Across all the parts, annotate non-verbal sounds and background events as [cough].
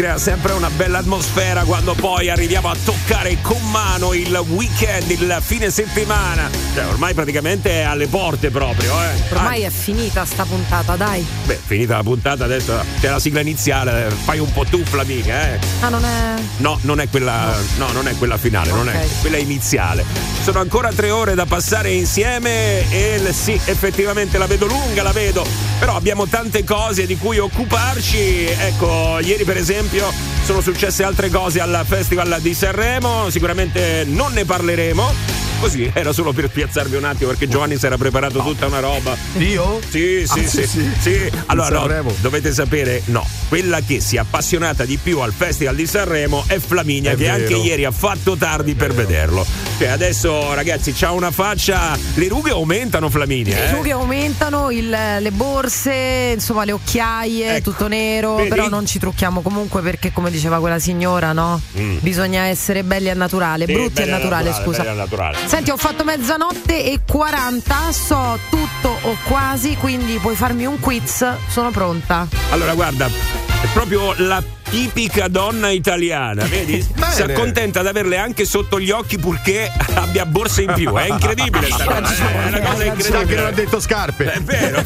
crea sempre una bella atmosfera quando poi arriviamo a toccare con mano il weekend, il fine settimana. Cioè, ormai praticamente è alle porte proprio, eh. Ormai ah. è finita sta puntata, dai. Beh, finita la puntata, adesso c'è la sigla iniziale, fai un po' tu, Flamica, eh. Ah, non è. No, non è quella. No, no non è quella finale, okay. non è quella iniziale. Sono ancora tre ore da passare insieme e sì, effettivamente la vedo lunga, la vedo. Però abbiamo tante cose di cui occuparci. Ecco, ieri per esempio sono successe altre cose al Festival di Sanremo, sicuramente non ne parleremo. Così era solo per piazzarvi un attimo perché Giovanni si era preparato tutta una roba. Io? Sì, sì, ah, sì, sì, sì. Allora, no, dovete sapere, no, quella che si è appassionata di più al Festival di Sanremo è Flaminia, è che vero. anche ieri ha fatto tardi per vederlo. Cioè, adesso, ragazzi, c'ha una faccia. Le rughe aumentano, Flaminia. Le eh? rughe aumentano, il, le borse, insomma, le occhiaie, ecco. tutto nero. Vedi? Però non ci trucchiamo comunque perché, come diceva quella signora, no? Mm. Bisogna essere belli e naturale, sì, brutti e naturale, naturale, scusa. Naturale. Senti, ho fatto mezzanotte e 40, so tutto o quasi, quindi puoi farmi un quiz, sono pronta. Allora, guarda, è proprio la tipica donna italiana, vedi? [laughs] si accontenta di averle anche sotto gli occhi purché abbia borse in più. È incredibile [laughs] sta cosa. Eh? È una cosa incredibile. che non ha detto scarpe. È vero.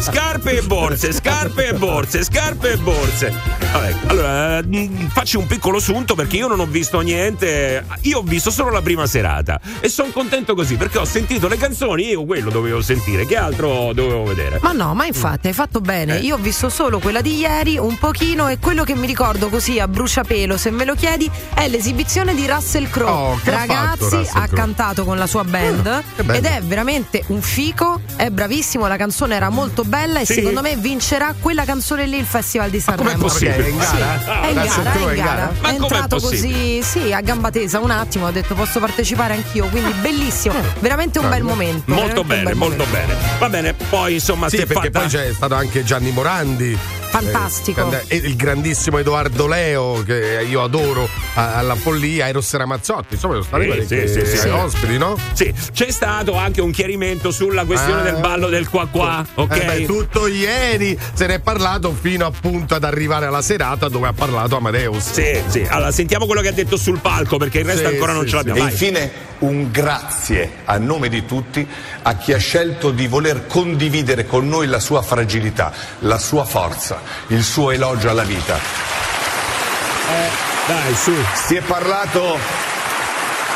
scarpe e borse, scarpe e borse, scarpe e borse. Vabbè, allora, mm, faccio un piccolo sunto perché io non ho visto niente. Io ho visto solo la prima serata e sono contento così perché ho sentito le canzoni, io quello dovevo sentire, che altro dovevo vedere? Ma no, ma infatti hai fatto bene. Eh. Io ho visto solo quella di ieri, un pochino e quello che mi ricordo così a bruciapelo, se me lo chiedi, è l'esibizione di Russell Crowe. Oh, Ragazzi, ha, ha cantato con la sua band uh, ed è veramente un fico, è bravissimo, la canzone era molto bella e sì. secondo me vincerà quella canzone lì il Festival di Sanremo. Ma com'è possibile? È in gara? Sì. È in gara, è in gara. Ma è entrato così, sì, a gamba tesa un attimo, ha detto posso partecipare anch'io, quindi bellissimo, veramente un bel momento. Molto bene, molto momento. bene. Va bene, poi insomma sì, perché fatta... poi c'è stato anche Gianni Morandi fantastico. Eh, il grandissimo Edoardo Leo, che io adoro alla follia, Eros Ramazzotti. Insomma, sono stati sì, sì, sì, sì, ospiti, no? Sì, c'è stato anche un chiarimento sulla questione ah, del ballo del qua qua. Ok. Eh beh, tutto ieri se ne è parlato fino appunto ad arrivare alla serata dove ha parlato Amadeus. Sì, sì. Allora sentiamo quello che ha detto sul palco, perché il resto ancora non ce l'abbiamo. E infine un grazie a nome di tutti a chi ha scelto di voler condividere con noi la sua fragilità, la sua forza il suo elogio alla vita. Eh, dai, su. Si è parlato,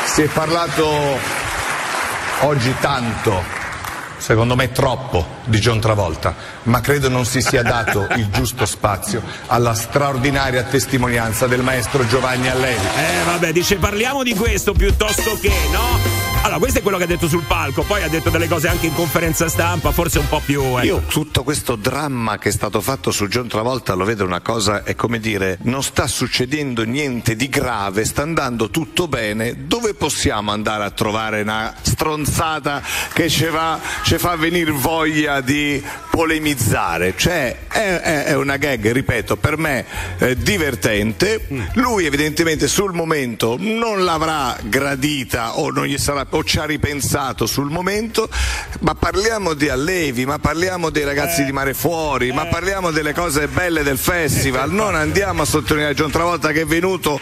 si è parlato oggi tanto, secondo me troppo, di John Travolta, ma credo non si sia dato [laughs] il giusto spazio alla straordinaria testimonianza del maestro Giovanni Allevi. Eh vabbè, dice parliamo di questo piuttosto che, no? Allora, questo è quello che ha detto sul palco, poi ha detto delle cose anche in conferenza stampa, forse un po' più. Ecco. Io tutto questo dramma che è stato fatto su John Travolta lo vedo una cosa, è come dire, non sta succedendo niente di grave, sta andando tutto bene, dove possiamo andare a trovare una stronzata che ci fa, ci fa venire voglia di polemizzare? Cioè, è, è, è una gag, ripeto, per me eh, divertente, lui evidentemente sul momento non l'avrà gradita o non gli sarà o ci ha ripensato sul momento, ma parliamo di allevi, ma parliamo dei ragazzi eh, di Mare Fuori, eh, ma parliamo delle cose belle del festival, non andiamo a sottolineare John Travolta che è venuto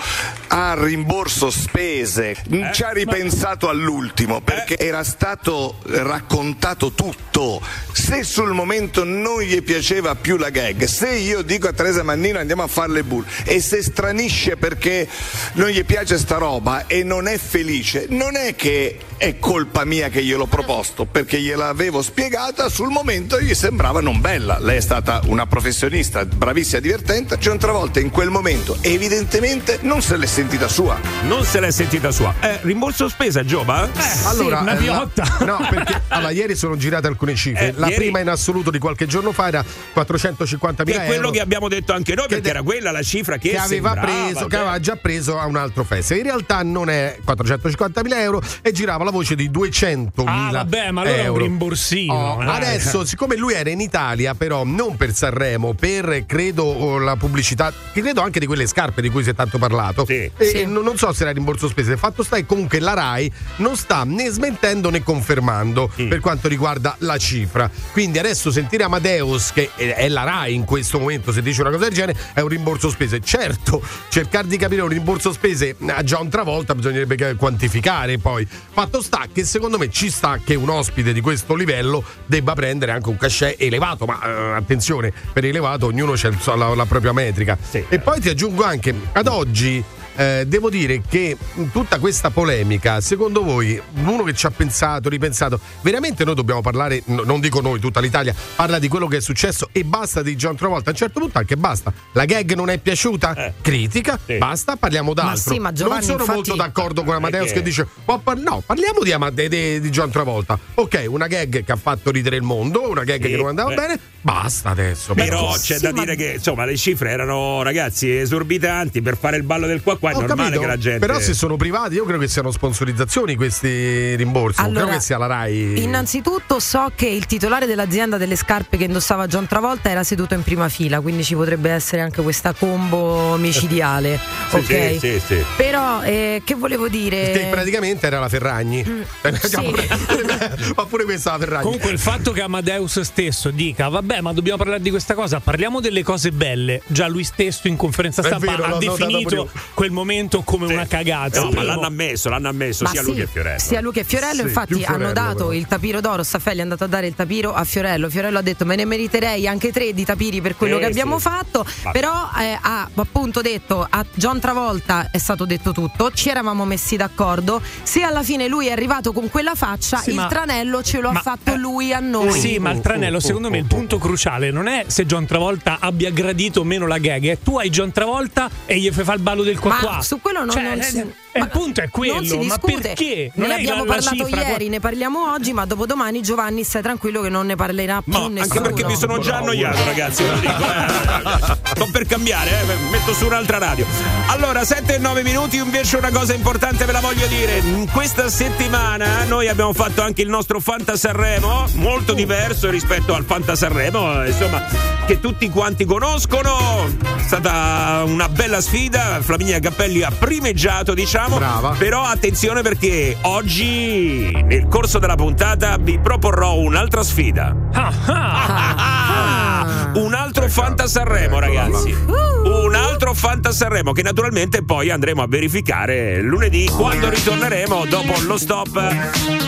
a rimborso spese, eh, ci ha ripensato all'ultimo perché eh. era stato raccontato tutto, se sul momento non gli piaceva più la gag, se io dico a Teresa Mannino andiamo a fare le bull e se stranisce perché non gli piace sta roba e non è felice, non è che è colpa mia che gliel'ho proposto perché gliel'avevo spiegata sul momento gli sembrava non bella. Lei è stata una professionista bravissima divertente c'è un'altra volta in quel momento evidentemente non se l'è sentita sua. Non se l'è sentita sua. Eh, rimborso spesa Giova? Eh, allora sì, una piotta. eh, [laughs] no perché allora, ieri sono girate alcune cifre. Eh, la ieri... prima in assoluto di qualche giorno fa era 450 mila euro è quello che abbiamo detto anche noi perché de... era quella la cifra che, che aveva sembrava, preso che aveva già preso a un altro festival in realtà non è 450 mila euro e girava la voce di 200 ah, vabbè, ma allora euro. è un rimborsino. Oh, eh. Adesso, siccome lui era in Italia, però non per Sanremo, per credo la pubblicità, credo anche di quelle scarpe di cui si è tanto parlato. Sì. E sì. non so se era rimborso spese. Il fatto sta che comunque la RAI non sta né smentendo né confermando mm. per quanto riguarda la cifra. Quindi adesso sentire Amadeus, che è la RAI in questo momento, se dice una cosa del genere, è un rimborso spese. Certo, cercare di capire un rimborso spese a John Travolta bisognerebbe quantificare poi. Fatto sta che secondo me ci sta che un ospite di questo livello debba prendere anche un cachet elevato, ma eh, attenzione, per elevato ognuno ha la, la propria metrica. Sì. E poi ti aggiungo anche, ad oggi eh, devo dire che tutta questa polemica, secondo voi, uno che ci ha pensato, ripensato, veramente noi dobbiamo parlare, no, non dico noi, tutta l'Italia, parla di quello che è successo e basta di John Travolta. A un certo punto anche basta. La gag non è piaciuta? Eh. Critica, sì. basta, parliamo d'altro. Ma sì, ma Giovanni, non sono infatti... molto d'accordo con Amadeus che... che dice, par- no, parliamo di, Amade- di, di, John Travolta. Ok, una gag che ha fatto ridere il mondo, una gag sì. che non andava Beh. bene, basta adesso. Però c'è da ma... dire che insomma le cifre erano, ragazzi, esorbitanti per fare il ballo del qua qua è Ho normale capito, che la gente. Però se sono privati, io credo che siano sponsorizzazioni questi rimborsi. Allora, non credo che sia la Rai. Innanzitutto so che il titolare dell'azienda delle scarpe che indossava John Travolta era seduto in prima fila, quindi ci potrebbe essere anche questa combo micidiale. [laughs] sì, ok. Sì, sì, sì. Però eh, che volevo dire? Che praticamente era la Ferragni. Mm, [laughs] [laughs] ma pure questa la Ferragni. Comunque il fatto che Amadeus stesso dica vabbè, ma dobbiamo parlare di questa cosa, parliamo delle cose belle. Già lui stesso in conferenza stampa vero, ha definito quel momento come sì. una cagata. No, sì. ma l'hanno ammesso, l'hanno ammesso ma sia sì, lui che Fiorello. Sia lui che Fiorello, infatti Fiorello, hanno dato però. il tapiro d'oro, Staffelli è andato a dare il tapiro a Fiorello. Fiorello ha detto me ne meriterei anche tre di tapiri per quello che abbiamo fatto, ma... però eh, ha appunto detto a John Travolta è stato detto tutto, ci eravamo messi d'accordo, se alla fine lui è arrivato con quella faccia, il ma... tranello ce lo ma... ha fatto lui a noi. Sì, ma il tranello secondo me il punto cruciale non è se John Travolta abbia gradito o meno la gag, è tu hai John Travolta e gli fai fare il ballo del qua qua. Su quello non, cioè, non si, eh, il punto è quello, ma perché? Non ne abbiamo la, parlato la ieri, ne parliamo oggi, ma dopodomani Giovanni stai tranquillo che non ne parlerà più no, nessuno. Anche perché mi sono già annoiato, ragazzi, ve lo dico. Eh. [laughs] Sto per cambiare, eh, metto su un'altra radio. Allora, 7 e 9 minuti, invece una cosa importante ve la voglio dire. In questa settimana noi abbiamo fatto anche il nostro Fanta Sanremo, molto diverso rispetto al Fanta Sanremo, insomma, che tutti quanti conoscono. È stata una bella sfida, Flaminia Cappelli ha primeggiato, diciamo. Brava. Però attenzione perché oggi, nel corso della puntata, vi proporrò un'altra sfida. Ah, ah, [laughs] ah, un altro Fanta Sanremo, ragazzi. Un altro Fanta Sanremo che naturalmente poi andremo a verificare lunedì quando ritorneremo dopo lo stop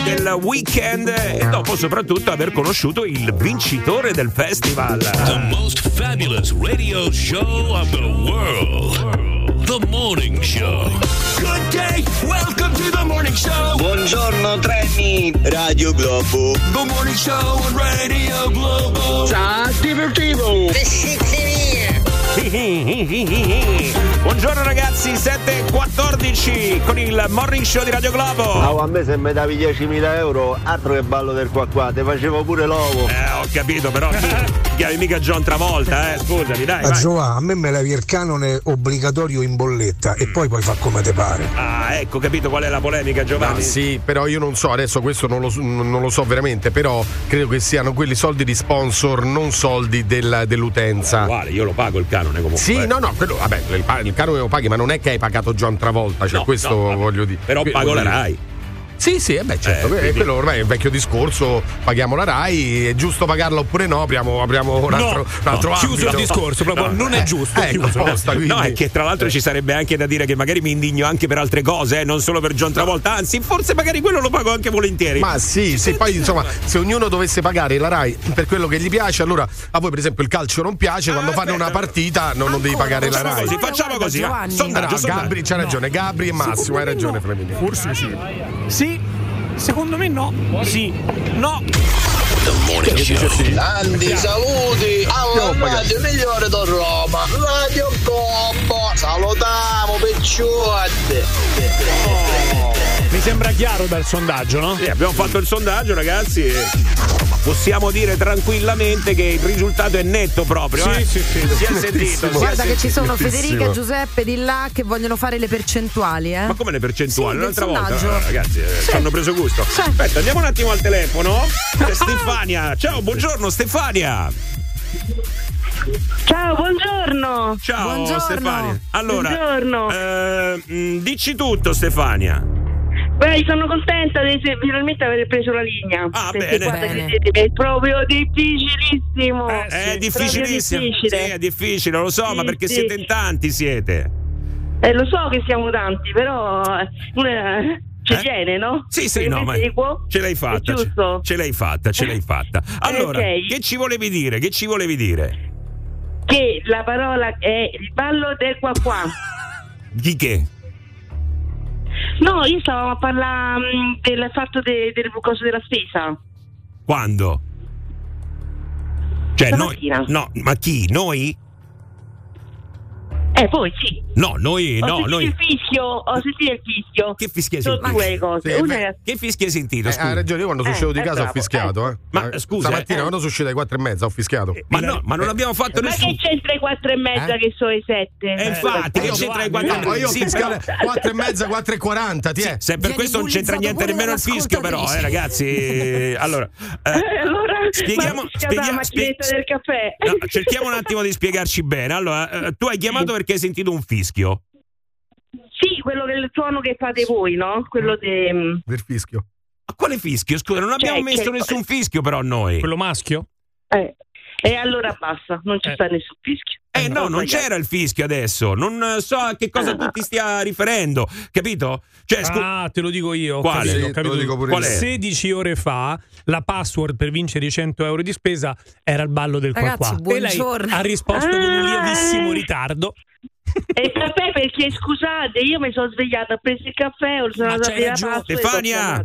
del weekend e dopo soprattutto aver conosciuto il vincitore del festival. The most fabulous radio show of the world. The Morning Show. Good day, welcome to The Morning Show. Buongiorno treni, Radio Globo. The Morning Show on Radio Globo. Ciao, divertivo. Buongiorno ragazzi, 7.14 con il morning show di Radio Globo. Oh, a me se mi davi 10.000 euro, altro che ballo del qua qua, te facevo pure l'ovo. Eh, ho capito, però tu chiami mica John Travolta, eh, scusami, dai. Ma Giovanni, a me me lavi il canone obbligatorio in bolletta mm. e poi puoi fare come te pare. Ah, ecco, capito qual è la polemica, Giovanni? Ah, sì, però io non so, adesso questo non lo, non lo, so veramente, però credo che siano quelli soldi di sponsor, non soldi del, dell'utenza. Uguale, io lo pago il canone comunque. Sì, eh. no, no, quello, vabbè, il, il canone lo paghi, ma non è che hai pagato John Travolta, cioè no, questo no, voglio dire. Però pago la RAI. Sì, sì, eh beh, certo, eh, quello ormai è un vecchio discorso, paghiamo la RAI, è giusto pagarla oppure no, apriamo, apriamo un altro, no, un altro no, Chiuso il discorso, proprio no, non è giusto. Eh, ecco, posta, no, è che tra l'altro ci sarebbe anche da dire che magari mi indigno anche per altre cose, eh, non solo per John Travolta, anzi forse magari quello lo pago anche volentieri. Ma sì, sì, poi insomma, se ognuno dovesse pagare la RAI per quello che gli piace, allora a voi per esempio il calcio non piace, ah, quando fanno una partita non, non devi pagare la RAI. Così, facciamo così, sondaggio, Gabri, c'ha ragione, Gabri e Massimo, hai ragione Flaminia. Forse sì. Sì, Secondo me no. Sì. No. Tanti saluti alla radio migliore da Roma, Radio Combo. Salutiamo picciotte. Oh. Mi sembra chiaro dal sondaggio, no? Sì, abbiamo fatto il sondaggio, ragazzi. Possiamo dire tranquillamente che il risultato è netto proprio. Sì, eh? sì, sì. Si è sentito. Guarda si che ci sono Federica e Giuseppe di là che vogliono fare le percentuali, eh? Ma come le percentuali? Sì, Un'altra volta, eh, ragazzi, eh, Sì. ci hanno preso gusto. Sì. Aspetta, andiamo un attimo al telefono. C'è [laughs] Stefania. Ciao, buongiorno Stefania. Ciao, buongiorno. Ciao Buongiorno. Stefania. Allora, Buongiorno. eh, mh, dici tutto Stefania. Beh, sono contenta di finalmente aver preso la linea. Ah, bene. guarda Bene. è proprio difficilissimo. È difficilissimo. Difficile. Sì, è difficile, lo so, Sì, ma perché sì. siete in tanti siete. Eh, lo so che siamo tanti, però eh, ci Eh? tiene, no? Sì, sì, no, ma ce l'hai fatta. Giusto. Ce, ce l'hai fatta, ce l'hai fatta. [laughs] Allora, Ok. che ci volevi dire? Che ci volevi dire? Che la parola è il ballo del qua qua. [laughs] Di che? No, io stavo a parlare mm, del fatto de- del coso della spesa. Quando? Cioè, noi. Stamattina. No, ma chi? Noi? Eh, poi sì. No, noi. Ho No, sentito noi. il fischio, ho sentito il fischio. Che fischia hai Sono sentito? due cose. Sì, Una Che fischia hai sentito? Eh, scusa? hai ragione, io quando sono Eh, uscito di è casa ho bravo, fischiato. Eh. Ma, Eh, scusa, Stamattina eh. quando sono uscito alle quattro e mezza ho fischiato. Ma no, ma non abbiamo fatto Ma nessun. che c'entra i quattro e mezza Eh? che sono i sette? Eh, infatti, che Io- c'entra i Ma quattro io ho Sì, fischiato però- 4 e mezza, 4 e 40, ti è? Se per Vieni questo non c'entra niente nemmeno il fischio, però, eh, ragazzi. [laughs] Allora, eh, Eh, allora, spieghiamo- ma spieghiamo- la macchinetta spie- del caffè. no, cerchiamo un attimo di spiegarci bene. Allora, eh, tu hai chiamato perché hai sentito un fischio. Sì, quello del suono che fate voi, no? Quello de... Del fischio. Ma quale fischio? Scusa, non abbiamo Cioè, messo che- nessun fischio, però noi. Quello maschio? Eh. E allora basta, non ci Eh. sta nessun fischio. Eh no, non c'era il fischio adesso. Non so a che cosa tu ti stia riferendo, capito? Cioè, scu- Ah, te lo dico io. Quale? capito, Sì, capito. dico pure Qual io. è? 16 ore fa la password per vincere i 100 euro di spesa era il ballo del qua Ragazzi, qua. E lei buongiorno. ha risposto con un Ah. lievissimo ritardo. E il caffè perché scusate, io mi sono svegliata, ho preso il caffè, ho sono andata via Stefania!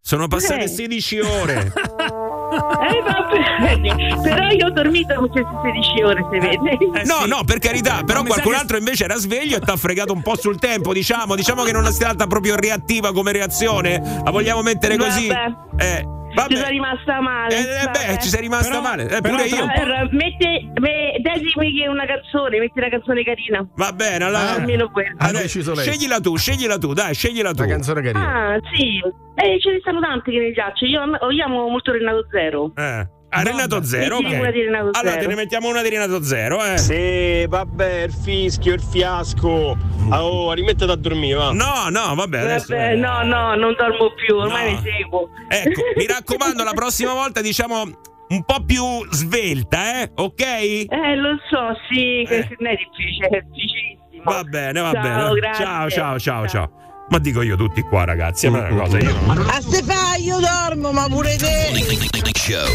sono passate Eh. 16 ore. [laughs] Eh, però io ho dormito con queste 16 ore, se vede. Eh, No, sì. no, per carità, però qualcun che- altro invece era sveglio e ti ha fregato un po' sul tempo, diciamo. Diciamo che non è stata proprio reattiva come reazione. La vogliamo mettere così? Vabbè. Eh, vabbè. Ci sono rimasta male. Eh, eh, beh, ci sei rimasta Però- male. Eh, però pure io. Allora, metti, me, che una canzone, metti una canzone carina. Va bene, allora. Almeno quella. Allora, sceglila tu, sceglila tu, dai, sceglila tu. Una canzone carina. Ah, sì. Eh, ce ne stanno tanti che mi piacciono. Io, io amo molto Renato Zero. Eh. A Renato Zero, mettimi ok. una di Renato Allora, Zero. te ne mettiamo una di Renato Zero, eh. Sì, vabbè, il fischio, il fiasco. Ah, Oh, rimettete a dormire, va. No, no, vabbè, adesso. Vabbè, no, no, non dormo più, ormai No. mi seguo. Ecco, [laughs] mi raccomando, la prossima volta diciamo un po' più svelta, eh? Ok? Eh, lo so, sì, che Eh. non è difficile, è difficilissimo. Va bene, va Ciao, bene. grazie. Ciao, ciao, ciao, ciao. Ma dico io tutti qua, ragazzi, è una cosa io. A Stefano io dormo, ma pure te. Show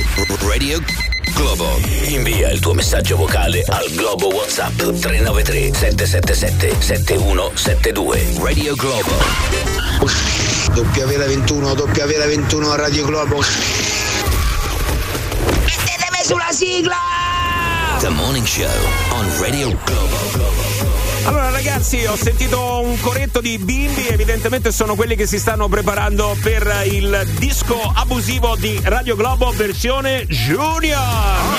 Radio Globo. Invia il tuo messaggio vocale al Globo WhatsApp 393 777 7172. Radio Globo. W21, W21 a Radio Globo. Mettetemi sulla sigla! The Morning Show on Radio Globo. Allora ragazzi, ho sentito un coretto di bimbi, evidentemente sono quelli che si stanno preparando per il disco abusivo di Radio Globo versione Junior.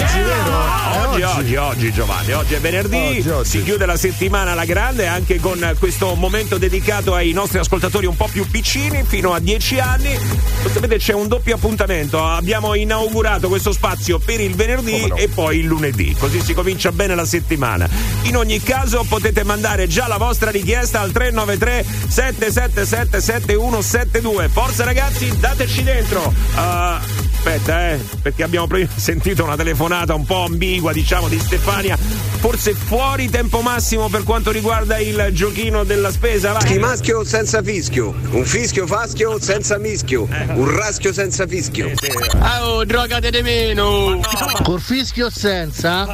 Oggi, vero? Oggi, oggi. oggi, Giovanni, oggi è venerdì, Oggi, oggi. si chiude la settimana alla grande anche con questo momento dedicato ai nostri ascoltatori un po' più piccini, fino a 10 anni. Sapete c'è un doppio appuntamento, abbiamo inaugurato questo spazio per il venerdì no. e poi il lunedì, così si comincia bene la settimana. In ogni caso potete mandare già la vostra richiesta al 393 777 7172. Forza ragazzi, dateci dentro. Ah, aspetta, eh, perché abbiamo prima [laughs] sentito una telefonata un po' ambigua, diciamo, di Stefania, forse fuori tempo massimo per quanto riguarda il giochino della spesa. Vai. maschio senza fischio, un fischio faschio senza mischio, un raschio senza fischio. Oh, drogate di meno. Col fischio o senza?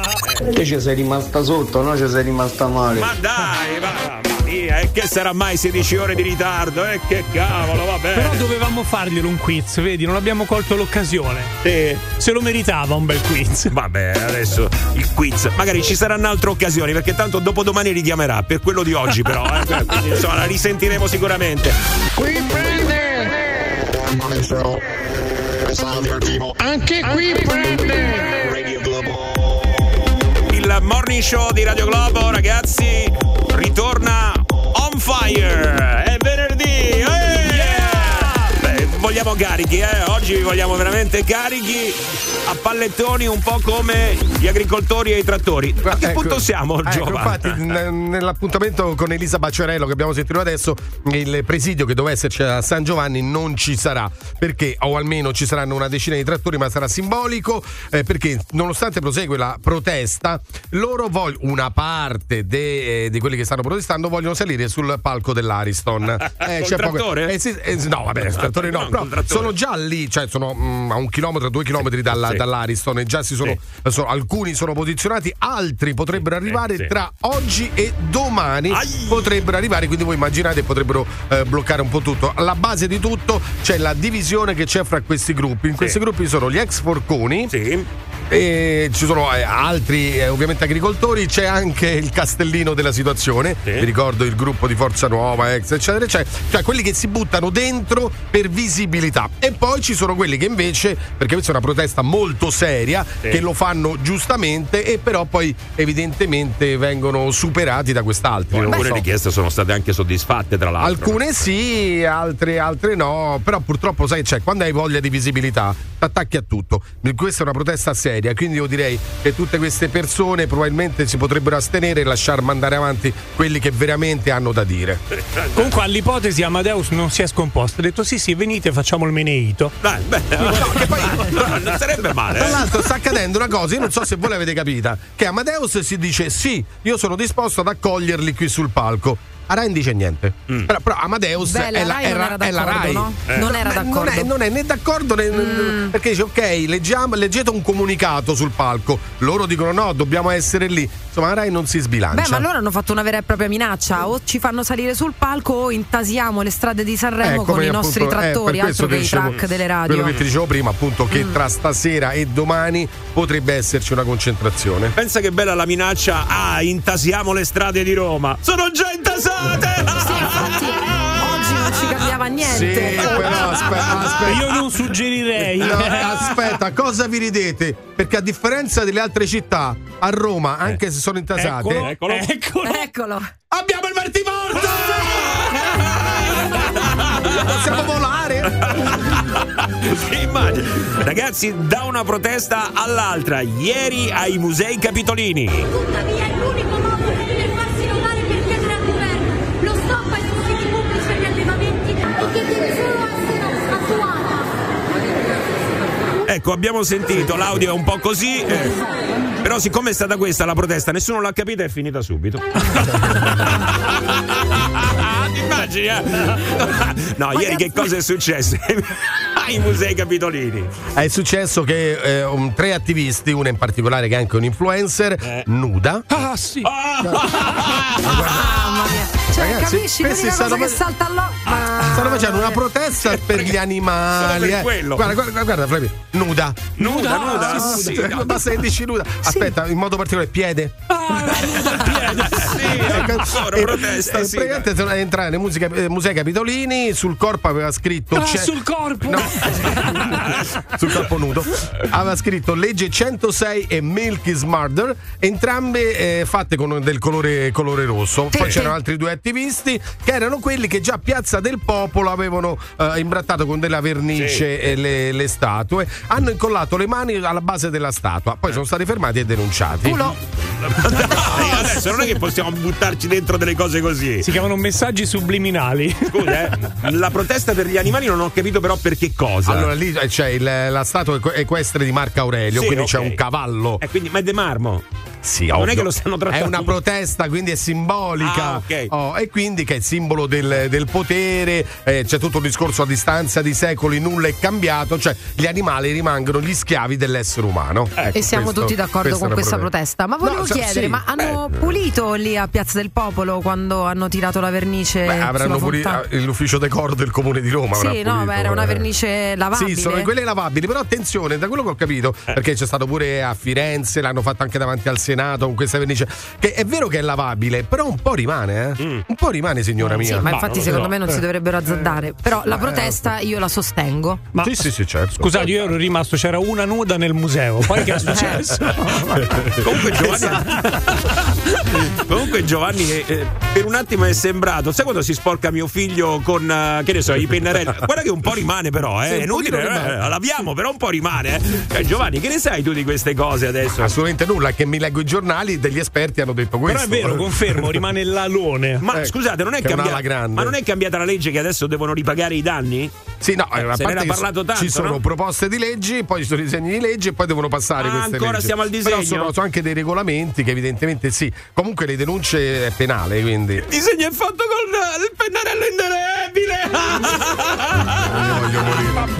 Te ci sei rimasta sotto, no? Ci sei rimasta male. Ma dai, va, mia, e che sarà mai 16 ore di ritardo? E che cavolo, va bene. Però dovevamo farglielo un quiz, vedi, non abbiamo colto l'occasione. Sì. Se lo meritava un bel quiz. Vabbè, adesso il quiz. Magari ci saranno altre occasioni, perché tanto dopodomani richiamerà per quello di oggi, però. Eh? Quindi, [laughs] insomma, la risentiremo sicuramente. Qui prende Anche qui prende Radio Globo. Il morning show di Radio Globo, ragazzi, ritorna fire. Vogliamo carichi, eh? Oggi vi vogliamo veramente carichi a pallettoni un po' come gli agricoltori e i trattori. A che Ecco. punto siamo, Ecco, Giova? infatti, n- nell'appuntamento con Elisa Baciarello che abbiamo sentito adesso, il presidio che doveva esserci a San Giovanni non ci sarà perché, o almeno ci saranno una decina di trattori, ma sarà simbolico eh, perché, nonostante prosegue la protesta, loro vogliono, una parte de- eh, di quelli che stanno protestando, vogliono salire sul palco dell'Ariston. [laughs] Col c'è poco- trattore? eh, sì, eh, no, vabbè, il trattore no, No, col trattore. sono già lì, cioè sono mm, a un chilometro, due chilometri dalla- Sì. dall'Ariston e già si sono, sono- alcuni sono posizionati, altri potrebbero arrivare sì. tra oggi e domani potrebbero arrivare, quindi voi immaginate potrebbero eh, bloccare un po' tutto. Alla base di tutto c'è la divisione che c'è fra questi gruppi. In questi gruppi sono gli ex forconi. E ci sono eh, altri eh, ovviamente agricoltori, c'è anche il castellino della situazione, vi ricordo il gruppo di Forza Nuova, ex eccetera eccetera, cioè quelli che si buttano dentro per visibilità e poi ci sono quelli che invece, perché questa è una protesta molto seria, Sì. che lo fanno giustamente e però poi evidentemente vengono superati da quest'altri. non Alcune so. richieste sono state anche soddisfatte, tra l'altro. Alcune sì, altre, altre no, però purtroppo sai, cioè, quando hai voglia di visibilità, ti attacchi a tutto. Questa è una protesta seria, quindi io direi che tutte queste persone probabilmente si potrebbero astenere e lasciar mandare avanti quelli che veramente hanno da dire. Comunque, all'ipotesi Amadeus non si è scomposto. Ha detto: sì, sì, venite, facciamo il meneito. Dai, beh, non [laughs] sarebbe male. Tra eh. l'altro sta accadendo una cosa, io non so se voi l'avete capita, che Amadeus si dice sì, io sono disposto ad accoglierli qui sul palco. A Rai non dice niente. Mm. Però, però Amadeus Beh, la è, la, Rai è non è la d'accordo, Rai. no? Non era d'accordo. Non è, non è né d'accordo né, perché dice ok, leggiamo, leggete un comunicato sul palco. Loro dicono no, dobbiamo essere lì. Insomma, la Rai non si sbilancia. Beh, ma loro hanno fatto una vera e propria minaccia. O ci fanno salire sul palco o intasiamo le strade di Sanremo Eh, con i appunto- nostri eh, trattori, questo altro che i dicevo- track delle radio. Quello che ti dicevo prima, appunto, che tra stasera e domani potrebbe esserci una concentrazione. Pensa che bella la minaccia. Ah, intasiamo le strade di Roma. Sono già intasate! Oggi non ci cambiava niente. Sì, però aspetta, aspetta. Io non suggerirei. No, aspetta, cosa vi ridete? Perché a differenza delle altre città, a Roma, anche se sono intasate, Eccolo, eccolo. eccolo. Eccolo. abbiamo il vertimorto! [laughs] Possiamo volare? Ragazzi, da una protesta all'altra, ieri ai musei capitolini. Ecco, abbiamo sentito, l'audio è un po' così. eh, però, siccome è stata questa la protesta, nessuno l'ha capita, è finita subito. [laughs] Ti immagini? eh? No, ieri che cosa è successo? [laughs] ai musei capitolini. È successo che eh, un- tre attivisti, una in particolare che è anche un influencer, nuda. Ah, sì. Mamma mia. Cioè, Ragazzi, capisci? Vedi questi una cosa stanno che fa- salta all'occhio. Ma- Stanno facendo una protesta per gli animali. per eh. quello. Guarda, guarda, guarda, Flavio, nuda. Nuda, nuda, Sì, sì, sì, no. Basta che dici nuda. Aspetta, in modo particolare, piede. [laughs] Sì, ancora E- protesta, e sì. praticamente sono entrare nei musica- eh, musei capitolini. Sul corpo aveva scritto. Ah, c'è- sul corpo. No. [laughs] sul corpo nudo aveva scritto legge 106 e Milk is Murder entrambe eh, fatte con del colore, colore rosso Sì, poi sì. c'erano altri due attivisti che erano quelli che già a Piazza del Popolo avevano eh, imbrattato con della vernice Sì. le, le statue hanno incollato le mani alla base della statua poi sono stati fermati e denunciati Culo. Dai, adesso non è che possiamo buttarci dentro delle cose così. Si chiamano messaggi subliminali. Scusa, eh, la protesta per gli animali non ho capito però per che cosa. allora lì eh, c'è il- la statua equ- equestre di Marco Aurelio Sì, quindi ok. c'è un cavallo Eh, quindi, ma è de marmo. Sì, Non è ovvio. che lo stanno trattando- È una protesta, quindi è simbolica. Ah, ok. Oh, e quindi che è il simbolo del, del potere. Eh, c'è tutto un discorso a distanza di secoli, nulla è cambiato. Cioè, gli animali rimangono gli schiavi dell'essere umano. Ecco, E siamo questo- tutti d'accordo questa con questa protesta. Ma volevo No, chiedere, sì, ma hanno pulito lì a Piazza del Popolo quando hanno tirato la vernice? Beh, avranno pulito fontana? l'ufficio decoro del comune di Roma. avrà Sì, no, pulito, beh, era una eh. vernice lavabile. Sì, sono quelle lavabili, però attenzione, da quello che ho capito, Eh. perché c'è stato pure a Firenze, l'hanno fatto anche davanti al Senato con questa vernice. Che è vero che è lavabile, però un po' rimane, eh? Mm. Un po' rimane, signora mia. Sì, ma infatti, secondo so. me non si dovrebbero azzardare. Però la Eh, protesta io la sostengo. Ma sì, sì, sì, certo. Scusate, io ero rimasto, c'era una nuda nel museo. Poi che è successo? [laughs] Comunque Giovanni, [laughs] Comunque Giovanni eh, eh, per un attimo è sembrato, sai quando si sporca mio figlio con eh, che ne so, i pennarelli? Guarda che un po' rimane però, eh, Sì, è inutile, eh, laviamo, però un po' rimane. Eh. Eh, Giovanni, che ne sai tu di queste cose adesso? Assolutamente nulla, che mi leggo i giornali, degli esperti hanno detto Però questo. è vero, confermo, [laughs] rimane l'alone. Ma Eh, scusate, non è, è cambia- un'ala grande. ma non è cambiata la legge che adesso devono ripagare i danni? Sì, no, Eh, se n'era che parlato tanto, ci sono no? proposte di leggi, poi ci sono disegni di legge e poi devono passare Ah, queste ancora leggi. stiamo al disegno? Però sono, sono anche dei regolamenti che evidentemente sì. Comunque le denunce è penale, quindi. Il disegno è fatto con il pennarello indelebile.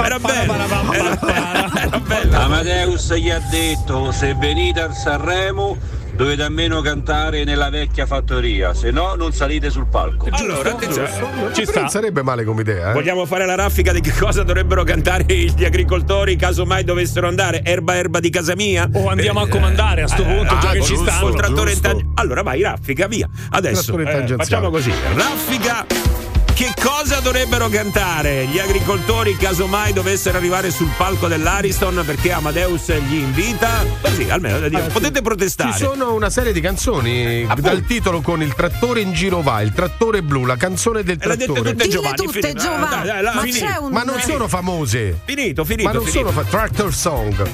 Era bello. Era, era bello. Amadeus gli ha detto se venite a Sanremo dovete almeno cantare nella vecchia fattoria, se no non salite sul palco. Allora, attenzione. Ci sta. Sarebbe male come idea, eh. Vogliamo fare la raffica di che cosa dovrebbero cantare gli agricoltori caso mai dovessero andare? Erba erba di casa mia? O andiamo a comandare a sto punto, già che ci stanno. Col trattore in Giusto. tang- Allora vai, raffica, via. Adesso eh, facciamo così. Raffica. Che cosa dovrebbero cantare gli agricoltori casomai dovessero arrivare sul palco dell'Ariston perché Amadeus gli invita? Così, almeno da dire, potete protestare. Ci sono una serie di canzoni dal titolo con il trattore in giro va, il trattore blu, la canzone del E le dette trattore. tutte Giovanni. tutte, finito. Giovanni. Dai, dai, dai, Ma finito. c'è un- Ma non sono famose. Finito, finito. Ma non finito. sono fa- Tractor Song.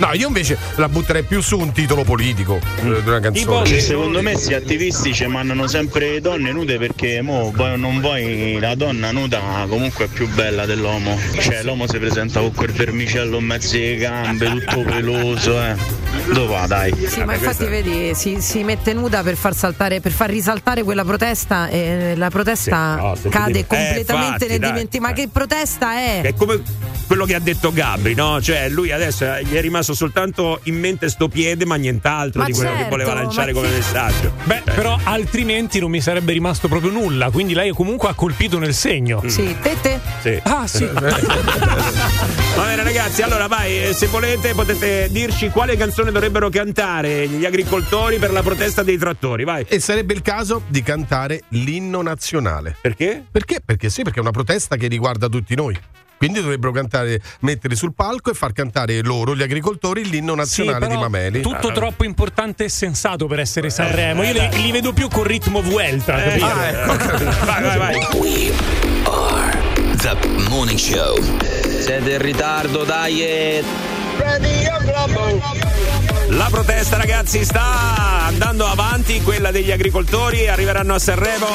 No, io invece la butterei più su un titolo politico eh, di una canzone. Che secondo me questi attivisti ci mandano sempre donne nude perché mo voi non vuoi la donna nuda comunque è più bella dell'uomo. Cioè l'uomo si presenta con quel vermicello in mezzo alle gambe, tutto peloso, eh. Dove va dai? Sì, ma infatti vedi, si, si mette nuda per far saltare, per far risaltare quella protesta e la protesta Sì, no, cade completamente Eh, nel dai. dimenticatoio. Ma che protesta è? È come quello che ha detto Gabri, no? Cioè, lui adesso eh, gli è rimasto soltanto in mente sto piede, ma nient'altro Ma di quello che certo, voleva lanciare come messaggio. Beh, però altrimenti non mi sarebbe rimasto proprio nulla. Quindi lei comunque ha colpito nel segno. Sì, te te. Sì. Ah, sì. [laughs] Va bene, ragazzi, allora vai, eh, se volete potete dirci quale canzone dovrebbero cantare gli agricoltori per la protesta dei trattori, vai. E sarebbe il caso di cantare l'inno nazionale. Perché? Perché? Perché sì, perché è una protesta che riguarda tutti noi. Quindi dovrebbero cantare, mettere sul palco e far cantare loro, gli agricoltori, l'inno nazionale Sì, di Mameli. Tutto troppo importante e sensato per essere Sanremo. Io li, li vedo più con ritmo Vuelta, capito? Ah, ecco. Vai, vai, vai. We are the morning show. Siete in ritardo, dai! La protesta, ragazzi, sta andando avanti, quella degli agricoltori, arriveranno a Sanremo.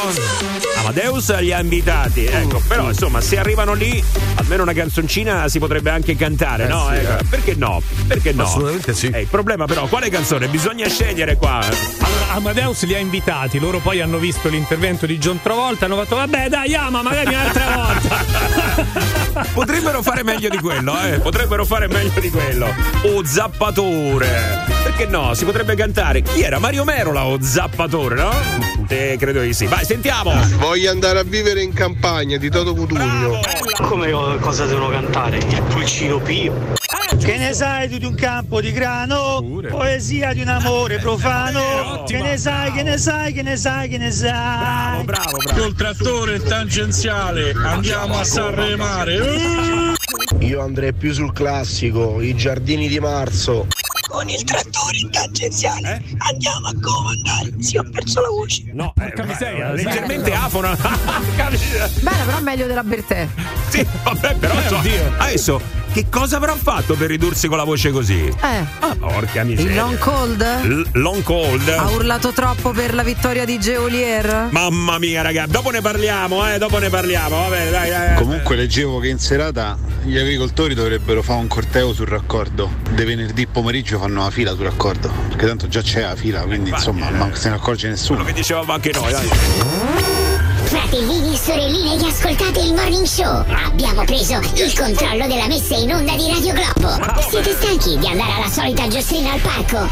Amadeus li ha invitati, ecco, però insomma, se arrivano lì, almeno una canzoncina si potrebbe anche cantare, Eh no? sì, Ecco, eh. Perché no? Perché no? Assolutamente sì. Eh, il problema però, quale canzone? Bisogna scegliere qua. Allora, Amadeus li ha invitati, loro poi hanno visto l'intervento di John Travolta, hanno fatto vabbè dai ama, magari un'altra volta. [laughs] Potrebbero fare meglio di quello, eh? Potrebbero fare meglio di quello. O Zappatore. Perché no? Si potrebbe cantare. Chi era? Mario Merola o Zappatore, no? Eh, credo di sì. Vai, sentiamo. Voglio andare a vivere in campagna di Toto Cutugno. Come cosa devono cantare? Il pulcino pio. Che ne sai tu di un campo di grano? Poesia di un amore profano. Che ne sai, che ne sai, che ne sai, che ne sai? Bravo, Col trattore tangenziale andiamo a Sanremare. Io andrei più sul classico, i giardini di marzo. Con il trattore in tangenziale andiamo a comandare. Sì, ho perso la voce. No, porca miseria, leggermente afona. [laughs] Bene, però meglio della Bertè. sì, vabbè, però insomma, adesso che cosa avrà fatto per ridursi con la voce così? Eh, Ah, porca miseria. il long cold? L- long cold. Ha urlato troppo per la vittoria di Geolier? Mamma mia, raga, dopo ne parliamo, eh, dopo ne parliamo. Vabbè, dai, dai. Comunque leggevo che in serata gli agricoltori dovrebbero fare un corteo sul raccordo. De venerdì pomeriggio fanno la fila sul raccordo. Perché tanto già c'è la fila, quindi insomma non se ne accorge nessuno. Quello che dicevamo anche noi, dai. Fratellini e sorelline che ascoltate il morning show, abbiamo preso il controllo della messa in onda di Radio Globo. Siete stanchi di andare alla solita giostrina al parco?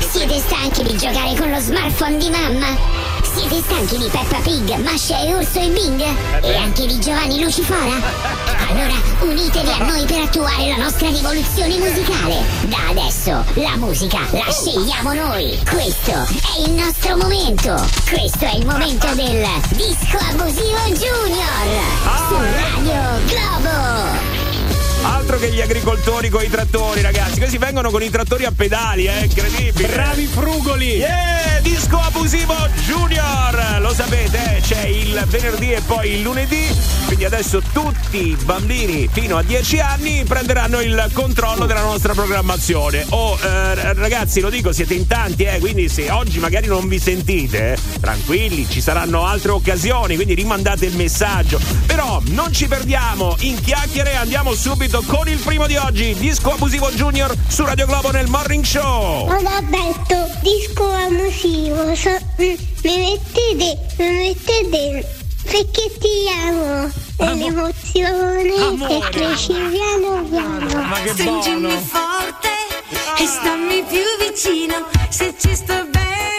Siete stanchi di giocare con lo smartphone di mamma? Siete stanchi di Peppa Pig, Masha e Orso e Bing? E anche di Giovanni Lucifora? Allora unitevi a noi per attuare la nostra rivoluzione musicale. Da adesso la musica la scegliamo noi. Questo è il nostro momento. Questo è il momento del Disco Abusivo Junior su Radio Globo. Altro che gli agricoltori con i trattori, ragazzi. Questi vengono con i trattori a pedali, è eh? incredibile. Bravi frugoli! Yeah! Disco abusivo Junior! Lo sapete, eh? c'è il venerdì e poi il lunedì. Quindi adesso tutti i bambini fino a 10 anni prenderanno il controllo della nostra programmazione. Oh, eh, ragazzi, lo dico, siete in tanti, eh? Quindi se oggi magari non vi sentite, eh, tranquilli, ci saranno altre occasioni, quindi rimandate il messaggio. Però non ci perdiamo in chiacchiere, andiamo subito subito con il primo di oggi, Disco Abusivo Junior su Radio Globo nel Morning Show. Ho detto disco abusivo, so, mm, mi mettete, mi mettete perché ti amo. E l'emozione che cresce piano piano. Ma che Stringimi buono. forte e stammi più vicino. Se ci sto bene,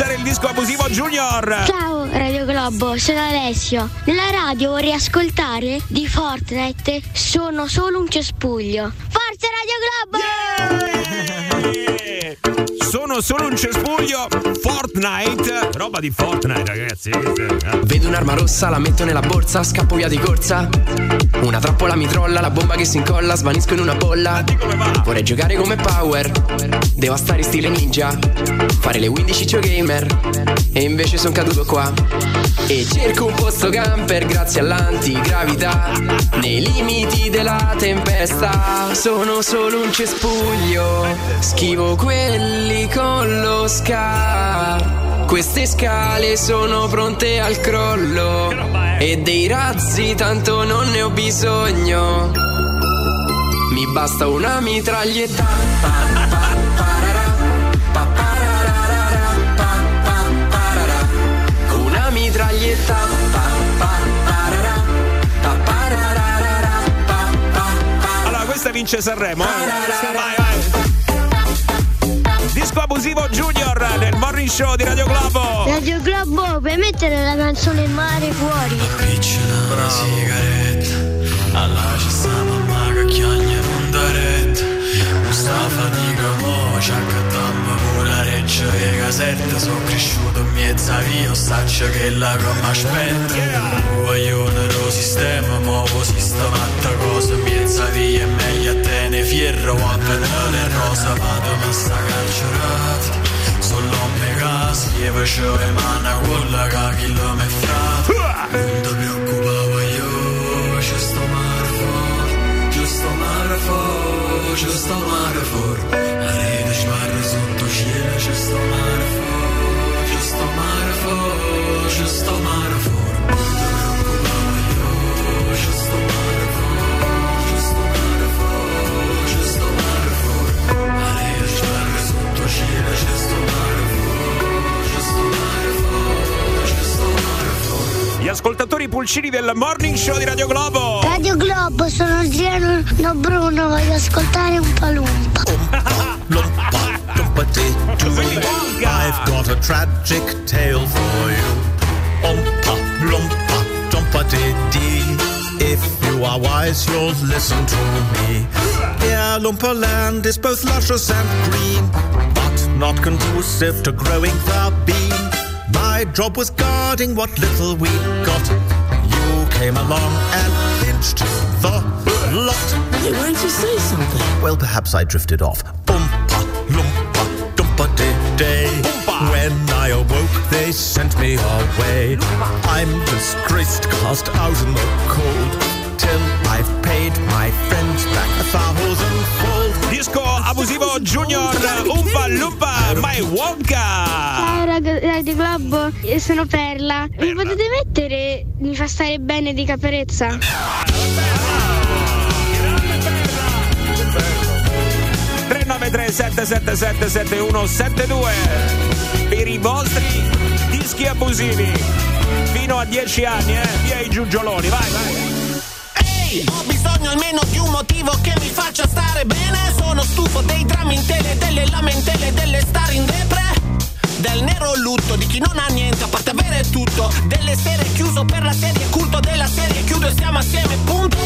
Cominciare il Disco Abusivo Junior. Ciao Radio Globo, sono Alessio. Nella radio vorrei ascoltare di Fortnite Sono solo un cespuglio. Forza Radio Globo! Sono solo un cespuglio Fortnite. Roba di Fortnite, ragazzi. Vedo un'arma rossa, la metto nella borsa, scappo via di corsa. Una trappola mi trolla, la bomba che si incolla, svanisco in una bolla. Vorrei giocare come Power, devastare stile ninja, fare le 15 cio gamer. E invece sono caduto qua. E cerco un posto camper grazie all'antigravità. Nei limiti della tempesta, sono solo un cespuglio. Schivo quelli con lo scar. Queste scale sono pronte al crollo. E dei razzi tanto non ne ho bisogno. Mi basta una mitraglietta. Pa, pa, parara, pa, pararara, pa, pa, parara. Una mitraglietta. Pa, pa, parara, pa, pararara, pa, pa, pa. Allora, questa vince Sanremo. eh? Vai, vai. Disco Abusivo Junior nel Morning Show di Radio Globo. Radio Globo, puoi mettere la canzone Mare fuori? Una sigaretta Alla ci sta mamma che chiagna puntaretta Sta fatica mo ci accattammo pure reggia e casetta Sono cresciuto in mezza via Staccia che la come aspetta Guaglione lo sistema Mo sistematta cosa in mezza via È meglio a te ne fierro Quando le rosa vado ma sta carcerata Solo me casi e facevo le mani quella che chilo me frate. Non ti preoccupavo io C'è sto mare fuori C'è sto mare fuori C'è sto mare fuori La rete sbarra sotto cielo C'è sto mare fuori C'è sto mare fuori C'è sto mare fuori Non ti preoccupavo io C'è sto Gli ascoltatori pulcini del Morning Show di Radio Globo. Radio Globo, sono Adriano no Bruno, voglio ascoltare un palumpa. I've got a tragic tale for you. Ompa, lumpa, jumpa diddy. If you are wise, you'll listen to me. Yeah, Lumpa Land is both luscious and green, but not conducive to growing the bean. My job was guarding what little we got. You came along and pinched the lot. Hey, why don't you say something? Well, perhaps I drifted off. Oompa, loompa, day. When I awoke, they sent me away. I'm disgraced, cast out in the cold. Till I've paid my friends back a thousandfold. disco abusivo Junior Umpa Lumpa My Wonka. Ciao rag- Radio Club, io sono Perla. Mi potete mettere Mi fa stare bene di Caparezza? 393 777 7172 per i vostri dischi abusivi fino a 10 anni, eh? Via i giugioloni, vai, vai. Ehi, ho bisogno almeno di un motivo che mi faccia stare bene. Sono stufo dei drammi in tele, delle lamentele, delle star in depre. Del nero lutto di chi non ha niente a parte avere tutto. Delle sere chiuso per la serie, culto della serie, chiudo e stiamo assieme, punto.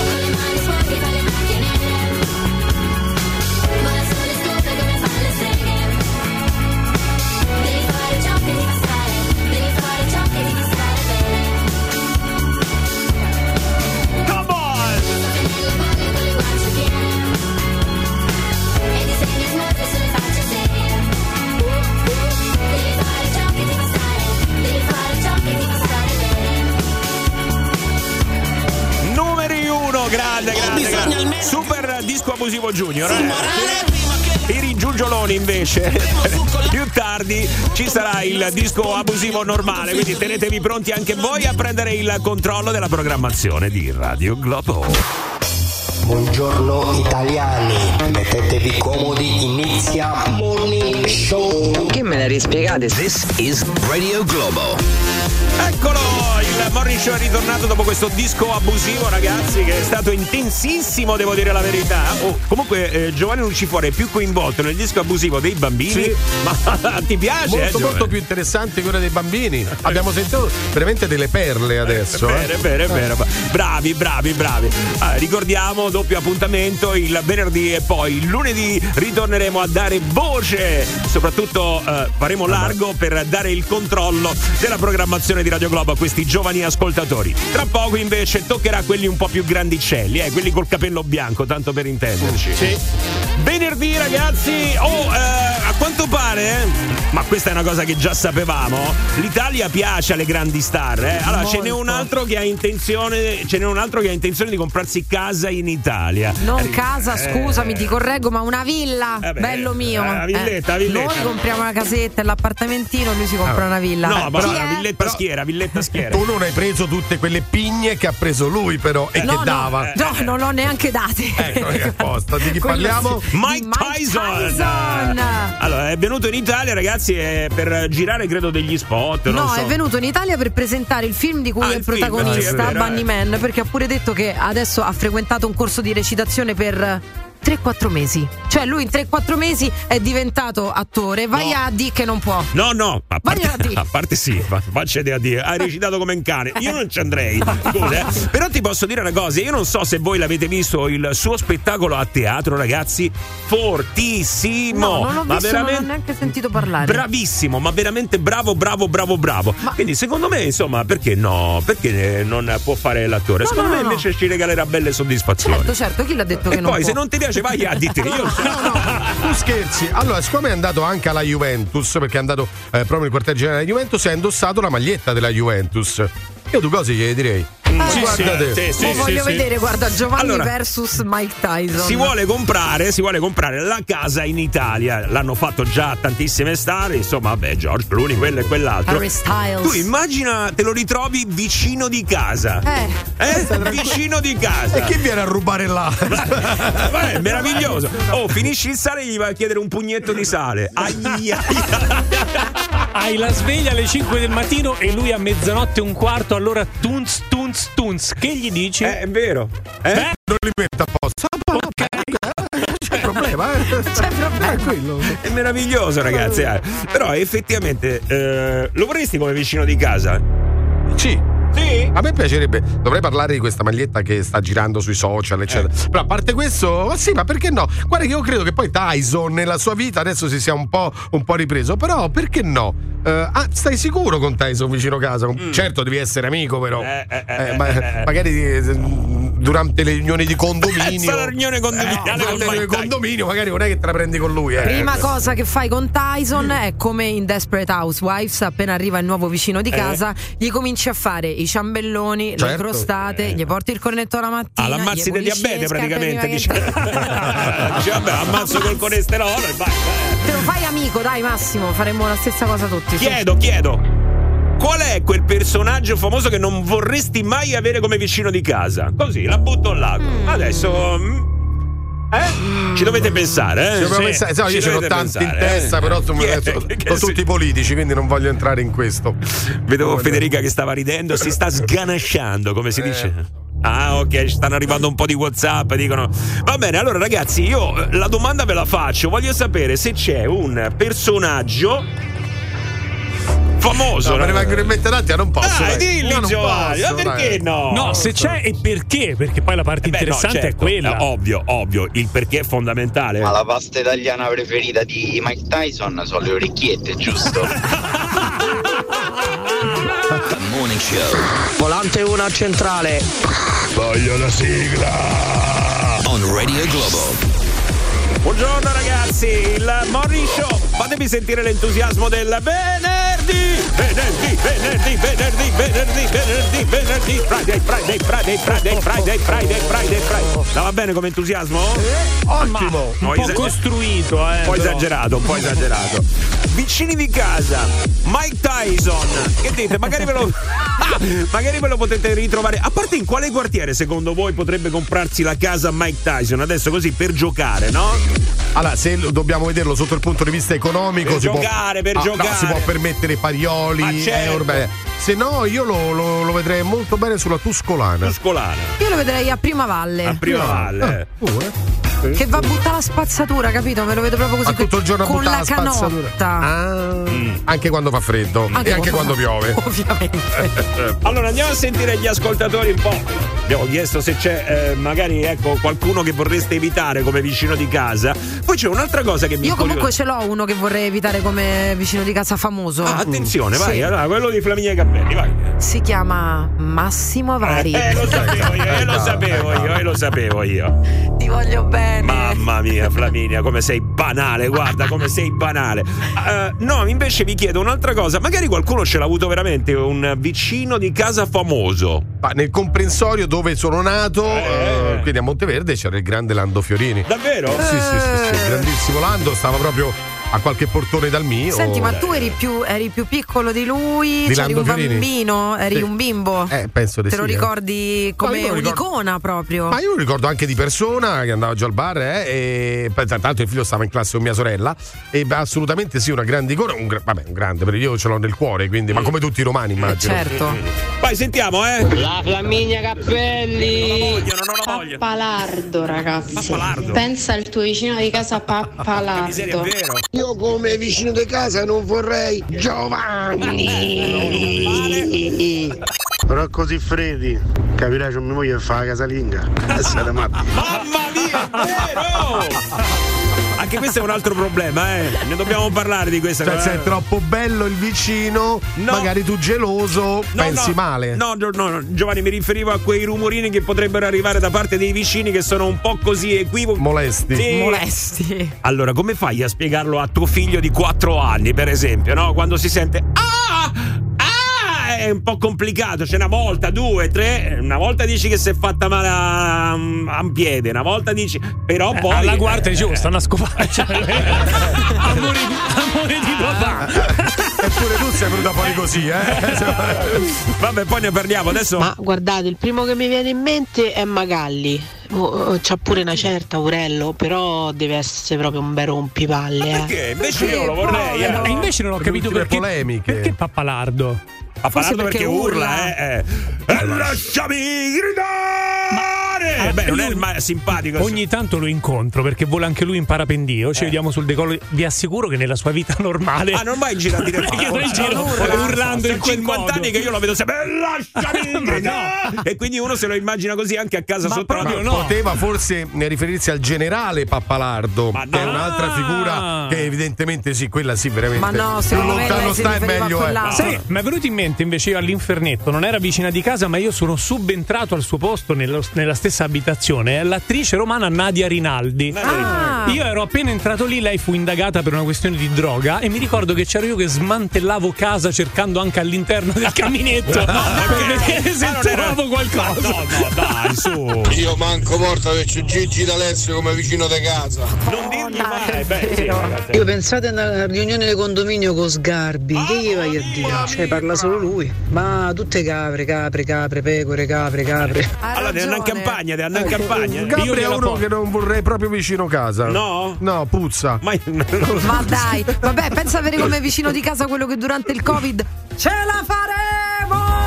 Uno, grande, grande, grande. Super disco abusivo junior. eh. Per i giugioloni invece, [laughs] più tardi ci sarà il disco abusivo normale, quindi tenetevi pronti anche voi a prendere il controllo della programmazione di Radio Globo. Buongiorno italiani, mettetevi comodi, inizia Morning Show. Che me la rispiegate? This is Radio Globo. Eccolo, il Morning Show è ritornato dopo questo disco abusivo, ragazzi, che è stato intensissimo, devo dire la verità. Oh, comunque eh, Giovanni Lucifuori è più coinvolto nel disco abusivo dei bambini, Sì. ma [laughs] ti piace? Molto, eh, molto più interessante quella dei bambini. Abbiamo sentito veramente delle perle adesso. È vero, è vero, è vero. Bravi, bravi, bravi. Ah, ricordiamo, doppio appuntamento il venerdì e poi il lunedì ritorneremo a dare voce. Soprattutto eh, faremo largo per dare il controllo della programmazione di Radio Globo a questi giovani ascoltatori. Tra poco invece toccherà quelli un po' più grandicelli, eh, quelli col capello bianco, tanto per intenderci. Sì. Venerdì ragazzi, oh, eh, a quanto pare, eh, ma questa è una cosa che già sapevamo, l'Italia piace alle grandi star. eh. Allora ce n'è un altro che ha intenzione, ce n'è un altro che ha intenzione di comprarsi casa in Italia. Non Eh, casa, eh, scusami, ti correggo, ma una villa. Vabbè, bello mio. una villetta, villetta. Noi compriamo una casetta e l'appartamentino, lui si compra una villa. No, ma una è? villetta schiera, villetta schiera. [laughs] Tu non hai preso tutte quelle pigne che ha preso lui, però, e No, che no, dava. No, non l'ho neanche date. Ecco, che apposta. Di chi Quello parliamo? sì. Mike Mike Tyson. Tyson. Allora, è venuto in Italia, ragazzi, eh, per girare, credo, degli spot. non No, so. è venuto in Italia per presentare il film di cui Ah, è il il film, sì, è protagonista, vero, Bunny eh. Man, perché ha pure detto che adesso ha frequentato un corso di recitazione per 3-4 mesi. Cioè lui in 3-4 mesi è diventato attore, vai No. a di che non può. No, no, a parte, [laughs] a parte sì, fa- faccete a dire, hai recitato come un cane. Io non ci andrei. Scusa, eh. Però ti posso dire una cosa, io non so se voi l'avete visto il suo spettacolo a teatro, ragazzi, fortissimo. No, non l'ho ma visto, non ho veramente neanche sentito parlare. Bravissimo, ma veramente bravo, bravo, bravo, bravo. Quindi secondo me, insomma, perché no? Perché non può fare l'attore? No, secondo no, me invece ci regalerà belle soddisfazioni. Certo, certo, chi l'ha detto che e non poi può? se non ti piace vai a dite. Io Tu scherzi. Allora, siccome è andato anche alla Juventus, perché è andato eh, proprio nel quartier generale della Juventus, ha indossato la maglietta della Juventus. Io due cose gli direi. Sì, guarda te. sì, sì, sì, voglio sì. vedere, guarda, Giovanni Allora, versus Mike Tyson. Si vuole comprare, si vuole comprare la casa in Italia. L'hanno fatto già tantissime star, insomma, vabbè, George Clooney, quello e quell'altro. Harry Styles. Tu immagina, te lo ritrovi vicino di casa. Eh. Eh? Vicino di casa. E chi viene a rubare là? [laughs] Ma è meraviglioso. Oh, finisci il sale e gli vai a chiedere un pugnetto di sale. Aia. Hai la sveglia alle 5 del mattino e lui a mezzanotte e un quarto, allora tunz, tunz, tunz. Che gli dici? Eh, è vero. Eh? Non li mette apposta. C'è problema, eh? [laughs] C'è problema. Tranquillo. È meraviglioso, ragazzi. eh. Però effettivamente eh, lo vorresti come vicino di casa? Sì. Sì? A me piacerebbe, dovrei parlare di questa maglietta che sta girando sui social, eccetera. Però a parte questo, sì, ma perché no? Guarda che io credo che poi Tyson nella sua vita adesso si sia un po', un po' ripreso, però perché no? Eh, ah, stai sicuro con Tyson vicino casa? Certo, devi essere amico, però. Eh, eh, Eh, eh, ma- eh, eh. magari eh, durante le riunioni di condominio. la riunione condominiale Eh, durante le condominio, magari non è che te la prendi con lui. Eh. Prima cosa che fai con Tyson è come in Desperate Housewives, appena arriva il nuovo vicino di Eh. casa, gli cominci a fare i ciambelloni, le Certo. crostate, gli porti il cornetto la mattina. All'ammazzi del diabete le praticamente dice. [laughs] Dice, vabbè ammazzo col colesterolo e vai. Te lo fai amico, dai Massimo, faremo la stessa cosa tutti. su. Chiedo, chiedo. Qual è quel personaggio famoso che non vorresti mai avere come vicino di casa? Così, la butto là. Mm. Adesso. mm, Eh? Ci dovete pensare, eh? Ci dobbiamo pensare- no, io ce ne ho dovete tanti in eh. testa, però sono, Che- sono tutti politici, quindi non voglio entrare in questo. Vedevo Federica che stava ridendo, si sta sganasciando, come si Eh. dice. Ah, ok, stanno arrivando un po' di WhatsApp. Dicono. Va bene, allora, ragazzi, io eh, la domanda ve la faccio. Voglio sapere se c'è un personaggio famoso. No, me ne vengono in mente tanti, ma non posso. Dai, dai. dilli, No, non Giovanni, posso, ma perché dai. no? No, se c'è e perché? Perché poi la parte Eh beh, no, interessante certo, è quella. eh, Ovvio, ovvio, il perché è fondamentale. Ma la pasta italiana preferita di Mike Tyson sono le orecchiette, giusto? [laughs] Morning Show. Volante 1 centrale. Voglio la sigla. On Radio Globo. Buongiorno ragazzi, il Morning Show. Fatemi sentire l'entusiasmo del venerdì. Venerdì, venerdì, venerdì, venerdì, venerdì, venerdì. Friday, Friday, Friday, Friday, Friday, Friday, Friday, Friday. Va bene come entusiasmo? Ottimo. Un po' costruito, eh. Un po' esagerato, un po' esagerato. Vicini di casa, Mike Tyson. Che dite? Magari ve lo. [laughs] Ah, magari ve lo potete ritrovare. A parte in quale quartiere secondo voi potrebbe comprarsi la casa Mike Tyson? Adesso così per giocare, no? Allora, se dobbiamo vederlo sotto il punto di vista economico, Per si giocare, può, per Ah, giocare. no, si può permettere parioli, Ma certo. euro. Se no, io lo, lo- lo vedrei molto bene sulla Tuscolana. Tuscolana. Io lo vedrei a Prima Valle. A Prima Valle. Che va a buttare la spazzatura, capito? Me lo vedo proprio così. Ma tutto il giorno a con buttare la la spazzatura. canotta. Ah, Anche quando fa freddo Anche e anche quando quando piove. [laughs] Ovviamente. Allora andiamo a sentire gli ascoltatori un po'. Abbiamo chiesto se c'è eh, magari ecco qualcuno che vorreste evitare come vicino di casa. Poi c'è un'altra cosa che mi Io comunque ce l'ho uno che vorrei evitare come vicino di casa famoso. Ah, attenzione, vai, Sì. allora, quello di Flaminia Cappelli, vai. Si chiama Massimo Vari. Eh, lo sapevo io, eh, lo sapevo io, eh, lo sapevo io. Ti voglio bene. Mamma mia, Flaminia, come sei banale, guarda come sei banale. Eh, no, invece vi chiedo un'altra cosa, magari qualcuno ce l'ha avuto veramente un vicino di casa famoso. Ma nel comprensorio dove sono nato, eh, quindi a Monteverde, c'era il grande Lando Fiorini. Davvero? Sì, sì, sì, sì, il grandissimo Lando, stava proprio a qualche portone dal mio. Senti, ma tu eri più, eri più piccolo di lui? Di C'eri Lando un Fiorini? bambino? Eri Sì. un bimbo? Eh, penso di Te sì. lo eh. ricordi come lo ricordo- un'icona proprio? Ma io lo ricordo anche di persona che andava giù al bar eh, e poi, l'altro il figlio stava in classe con mia sorella e beh, assolutamente sì, una grande icona, un, vabbè, un grande, perché io ce l'ho nel cuore, quindi, ma come tutti i romani immagino. certo. Vai, sentiamo, eh. La Flaminia Cappelli. Pappalardo, ragazzi. Pappalardo. Pensa al tuo vicino di casa Pappalardo. Io come vicino di casa non vorrei Giovanni. Però così freddi, capirai c'è mia moglie che fa la casalinga. [laughs] Mamma mia, vero! Anche questo è un altro problema, eh. Ne dobbiamo parlare di questa Cioè, cosa. se è troppo bello il vicino, magari tu geloso, No, pensi no, male. No, no, no, Giovanni, mi riferivo a quei rumorini che potrebbero arrivare da parte dei vicini che sono un po' così equivoci. Molesti. Sì. Molesti. Allora, come fai a spiegarlo a tuo figlio di 4 anni, per esempio, no? Quando si sente Ah! È un po' complicato, c'è una volta, due, tre, una volta dici che si è fatta male a, a un piede, una volta dici, però poi... Eh, Alla guardia dicevo, oh, stanno a scopare. Cioè, amore, [laughs] di, amore di papà. Eppure tu sei venuta fuori così, eh? [laughs] Vabbè, poi ne parliamo adesso. Ma guardate, il primo che mi viene in mente è Magalli. Oh, c'ha pure una certa Aurello, però deve essere proprio un bel rompipalle. Eh. Perché? Invece io lo vorrei. Eh, eh. invece non ho capito perché, polemiche. perché Pappalardo. Pappalardo Forse perché, perché urla, urla. eh. eh. E lasciami gridare! Beh, non è il ma- simpatico. Ogni tanto lo incontro perché vuole anche lui in parapendio. Ci vediamo sul decollo. Vi assicuro che nella sua vita normale. Ah, non vai in giro a dire [laughs] io in giro urlando in quel 50 modo. anni che io lo vedo sempre. "E Lasciami [laughs] gridare! E quindi uno se lo immagina così anche a casa Ma sotto la no. Poteva forse eh, riferirsi al generale Pappalardo, Ma che è no. un'altra figura che evidentemente sì, quella sì, veramente. Ma no, più secondo me lontano sta a meglio è. quell'altro. Sai, mi è venuto in mente invece io all'infernetto, non era vicina di casa, ma io sono subentrato al suo posto nello- nella stessa stessa abitazione è l'attrice romana Nadia Rinaldi. Ah. Io ero appena entrato lì, lei fu indagata per una questione di droga e mi ricordo che c'ero io che smantellavo casa cercando anche all'interno del [laughs] caminetto per vedere se Ma non era- trovavo qualcosa. No, no, dai, su. Io manco morto che c'è Gigi D'Alessio come vicino di casa. Non dirgli mai, beh, sì, ragazzi. Io pensate alla riunione di condominio con Sgarbi, che gli vai a dire? Cioè parla solo lui. Ma tutte capre, capre, capre, pecore, capre, capre. Allora, devi andare in campagna, devi andare in campagna. Gabri è uno che non vorrei proprio vicino casa. No? No, puzza. Ma, [laughs] Ma dai, vabbè, pensa avere come vicino di casa quello che durante il Covid ce la faremo!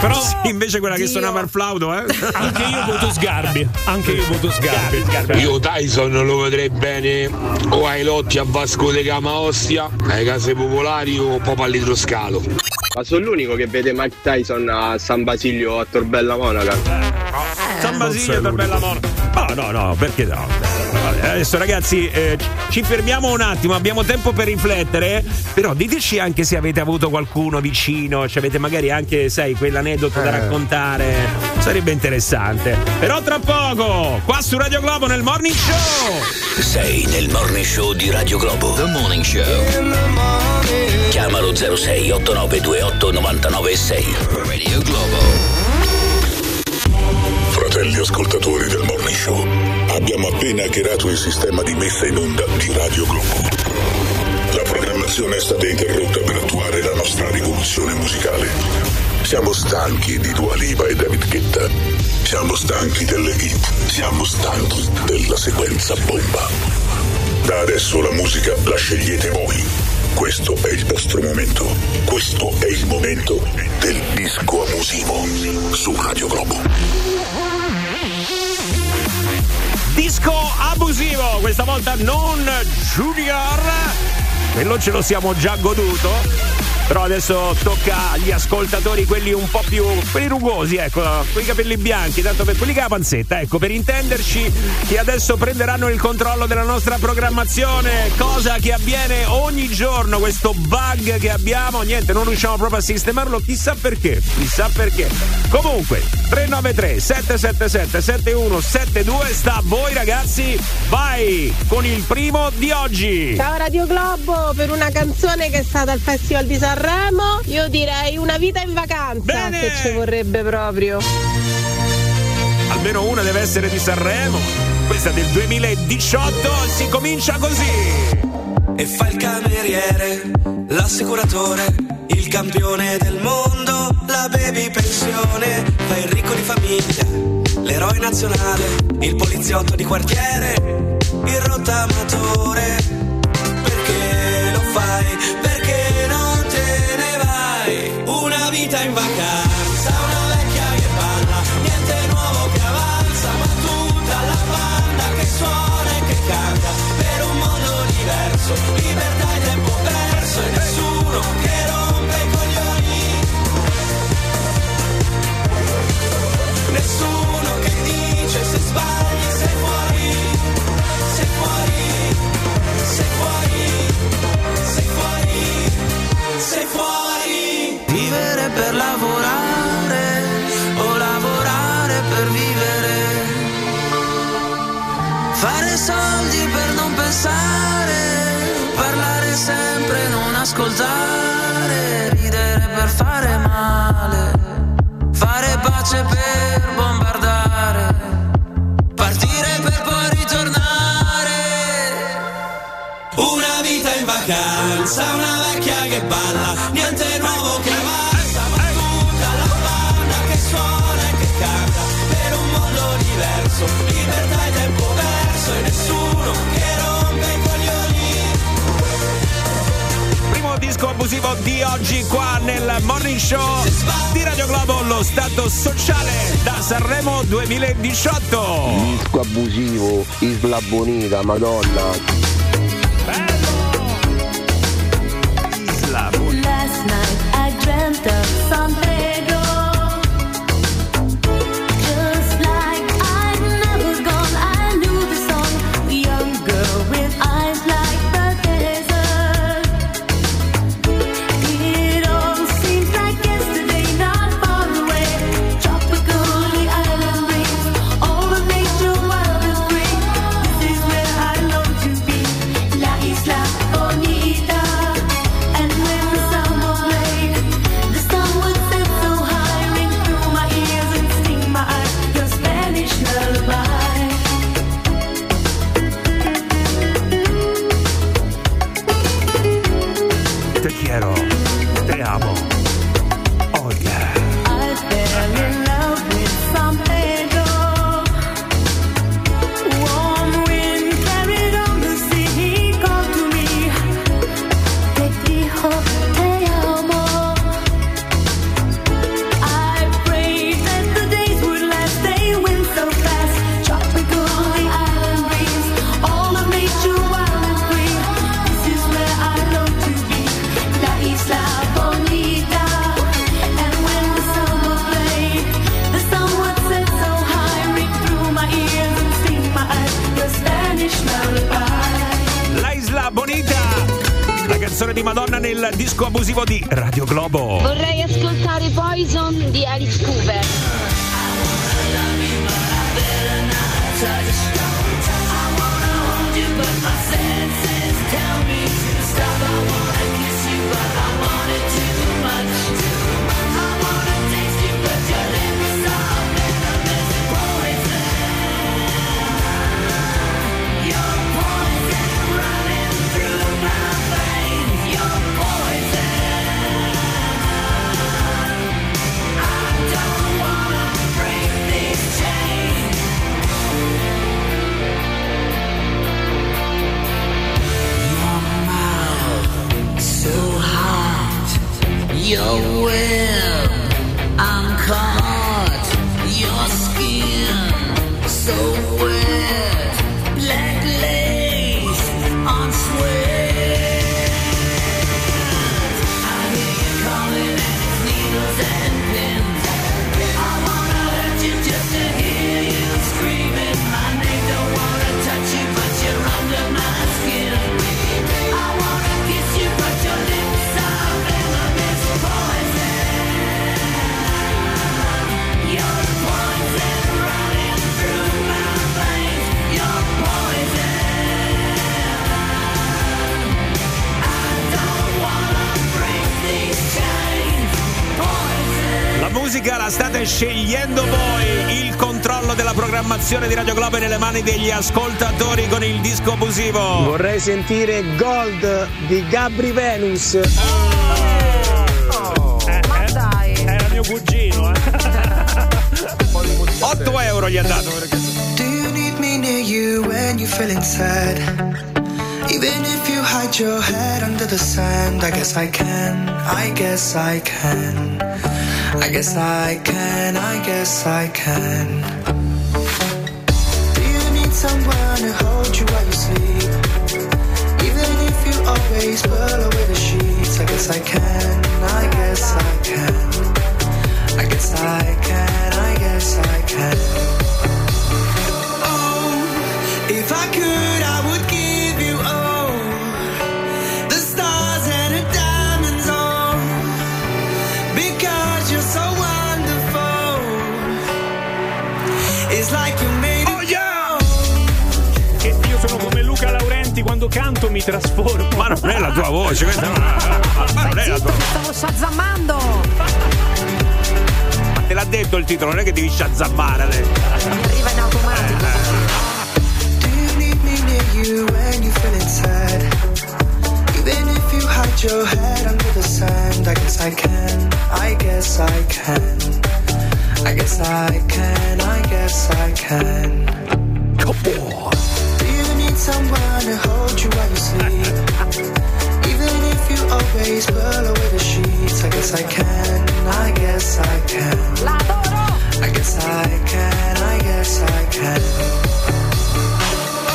Però invece quella che Dio. suonava il flauto, eh? [laughs] Anche io voto Sgarbi. Anche io voto Sgarbi. Io Tyson lo vedrei bene o ai lotti a Vasco de Gama Ostia, alle case popolari o proprio all'idroscalo. Ma sono l'unico che vede Mike Tyson a San Basilio a Torbella Monaca. San Basilio per Bella Monaca. No, no, no, perché no? Adesso ragazzi eh, ci fermiamo un attimo, abbiamo tempo per riflettere, però diteci anche se avete avuto qualcuno vicino, se avete magari anche, sai, quell'aneddoto da Eh. raccontare, sarebbe interessante. Però tra poco, qua su Radio Globo nel Morning Show! Sei nel morning show di Radio Globo. The Morning Show. Chiamalo 06 8928 996. Radio Globo. Fratelli ascoltatori del Morning Show, abbiamo appena hackerato il sistema di messa in onda di Radio Globo. La programmazione è stata interrotta per attuare la nostra rivoluzione musicale. Siamo stanchi di Dua Lipa e David Guetta. Siamo stanchi delle hit. Siamo stanchi della sequenza bomba. Da adesso la musica la scegliete voi. Questo è il vostro momento. Questo è il momento del disco abusivo su Radio Globo. Disco abusivo, questa volta non Junior. Quello ce lo siamo già goduto. Però adesso tocca agli ascoltatori quelli un po' più quelli rugosi, ecco, con i capelli bianchi, tanto per quelli che ha la panzetta, ecco, per intenderci che adesso prenderanno il controllo della nostra programmazione, cosa che avviene ogni giorno, questo bug che abbiamo, niente, non riusciamo proprio a sistemarlo, chissà perché, chissà perché. Comunque, 393 777 7172 sta a voi ragazzi, vai con il primo di oggi. Ciao Radio Globo, per una canzone che è stata al Festival di Sanremo, io direi una vita in vacanza, che ci vorrebbe proprio. Almeno una deve essere di Sanremo. Questa del 2018 si comincia così. E fa il cameriere, l'assicuratore, il campione del mondo, la baby pensione, fa il ricco di famiglia, l'eroe nazionale, il poliziotto di quartiere, il rottamatore. Perché lo fai? Perché diverso, pace per bombardare, partire per poi ritornare. Una vita in vacanza, una vecchia che balla, niente nuovo che avanza, ma tutta la banda che suona e che canta per un mondo diverso, libertà oggi qua nel Morning Show di Radio Globo, lo stato sociale da Sanremo 2018. Disco abusivo, Isla Bonita, Madonna. Programmazione di Radio Globo è nelle mani degli ascoltatori con il disco abusivo. Vorrei sentire Gold di Gabri Venus. Ma dai. Era mio cugino, eh. [laughs] 8 euro gli ha dato. Do you need me near you when you're feeling sad? Even if you hide your head under the sand, I guess I can, I guess I can. I guess I can, I guess I can. Always pull away the sheets, I guess I can, I guess I can. I guess I can, I guess I can. Oh, if I could, canto mi trasformo. Ma non è la tua voce, questa non è, ma non è la tua voce. Stavo shazammando. Ma te l'ha detto il titolo, non è che devi shazammare adesso. Mi arriva in automatico. Do you need me near you when you're feeling sad? Even if you hide your head under the sand, I guess I can, I guess I can. I guess I can, I guess I can. Come on. Do you need someone to hold you while you sleep? Even if you always pull away the sheets, I guess I can, I guess I can. I guess I can, I guess I can.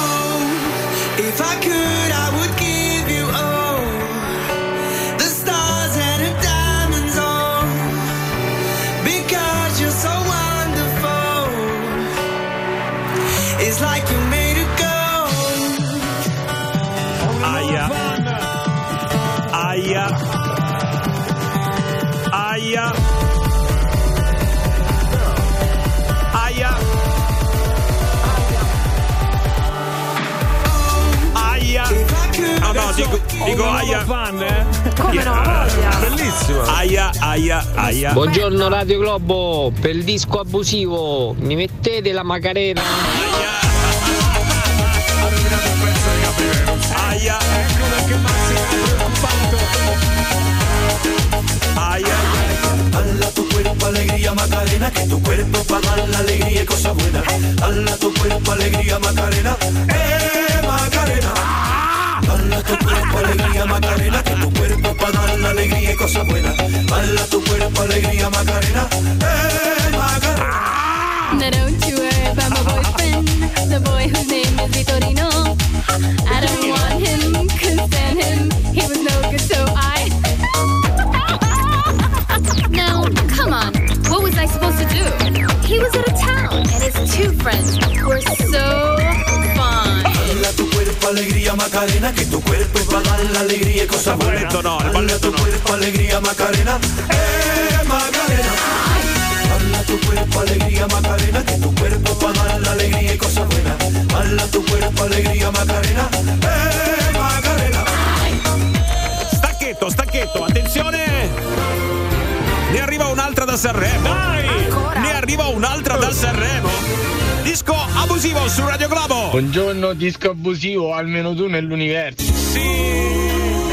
Oh, if I could, I would give dico, dico aia. Fan, eh? Come no? Bellissimo. Aia, aia, aia. Buongiorno Radio Globo, per il disco abusivo, mi mettete la macarena. Aia. Aia, eccola che Massimo è preoccupato. Aia. Hala tu cuerpo, alegría, Macarena, que tu cuerpo para dar la alegría y cosa buena. Hala tu cuerpo, alegría, Macarena, eh, Macarena. Dale a tu cuerpo alegría, Macarena, que tu cuerpo pa' dar la alegría y cosa buena. Dale a tu cuerpo alegría, Macarena. Eh, Macarena. Now don't you worry about my boyfriend, the boy whose name is Vitorino. I don't want him, couldn't stand him. He was no good, so I. [laughs] now, come on, what was I supposed to do? He was out of town, and his two friends were alegría, Macarena, que tu cuerpo es pa' dar la alegría y cosa buena. Dale a tu cuerpo alegría, Macarena. Eh, Macarena. Dale tu cuerpo alegría, Macarena, que tu cuerpo pa' dar la alegría y cosa buena. Dale tu cuerpo alegría, Macarena. Eh, Macarena. Stacchetto, stacchetto, attenzione! Ne arriva un'altra da Sanremo. Ne arriva un'altra da Sanremo. Disco abusivo su Radio Globo. Buongiorno disco abusivo, almeno tu nell'universo. Che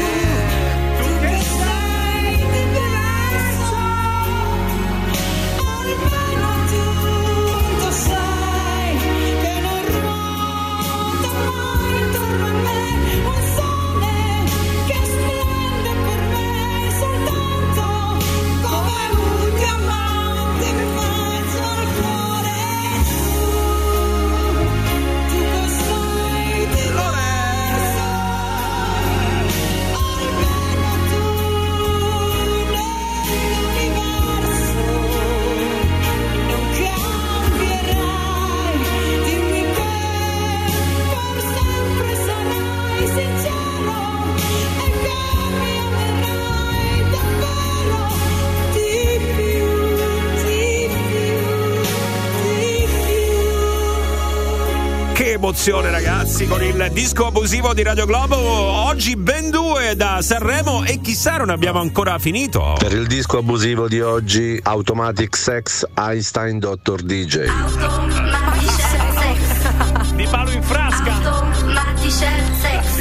emozione ragazzi con il disco abusivo di Radio Globo. Oggi ben due da Sanremo e chissà non abbiamo ancora finito. Per il disco abusivo di oggi, Automatic Sex Einstein Dr. DJ. Di palo in frasca.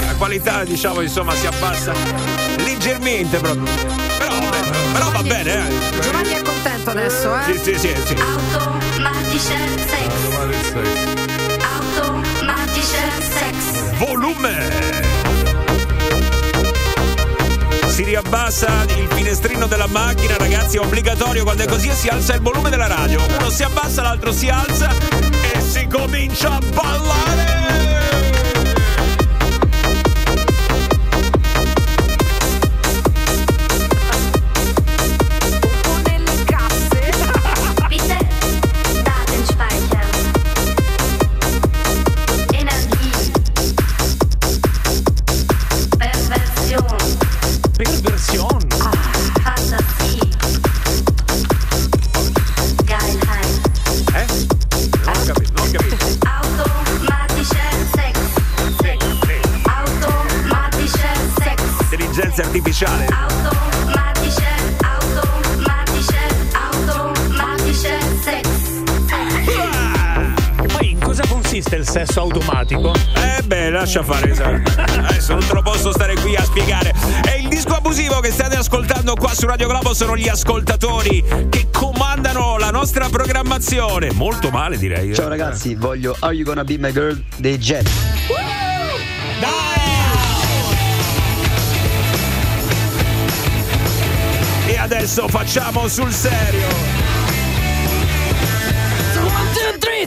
La qualità diciamo insomma si abbassa leggermente proprio. Però, però va bene eh. Giovanni è contento adesso, eh? Sì, sì, sì, sì. Volume! Si riabbassa il finestrino della macchina, ragazzi, è obbligatorio quando è così si alza il volume della radio. Uno si abbassa, l'altro si alza e si comincia a ballare! Lascia fare. sai. Adesso non te lo posso stare qui a spiegare. E il disco abusivo che state ascoltando qua su Radio Globo sono gli ascoltatori che comandano la nostra programmazione. Molto male, direi. eh. Ciao ragazzi, voglio Are You Gonna Be My Girl dei Jet. E adesso facciamo sul serio. So one, two, three,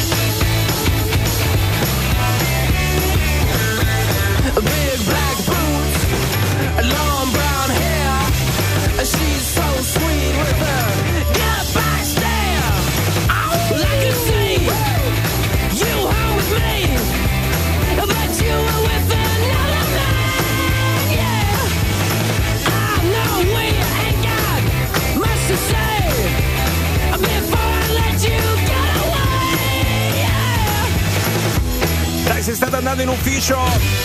Se state andando in ufficio,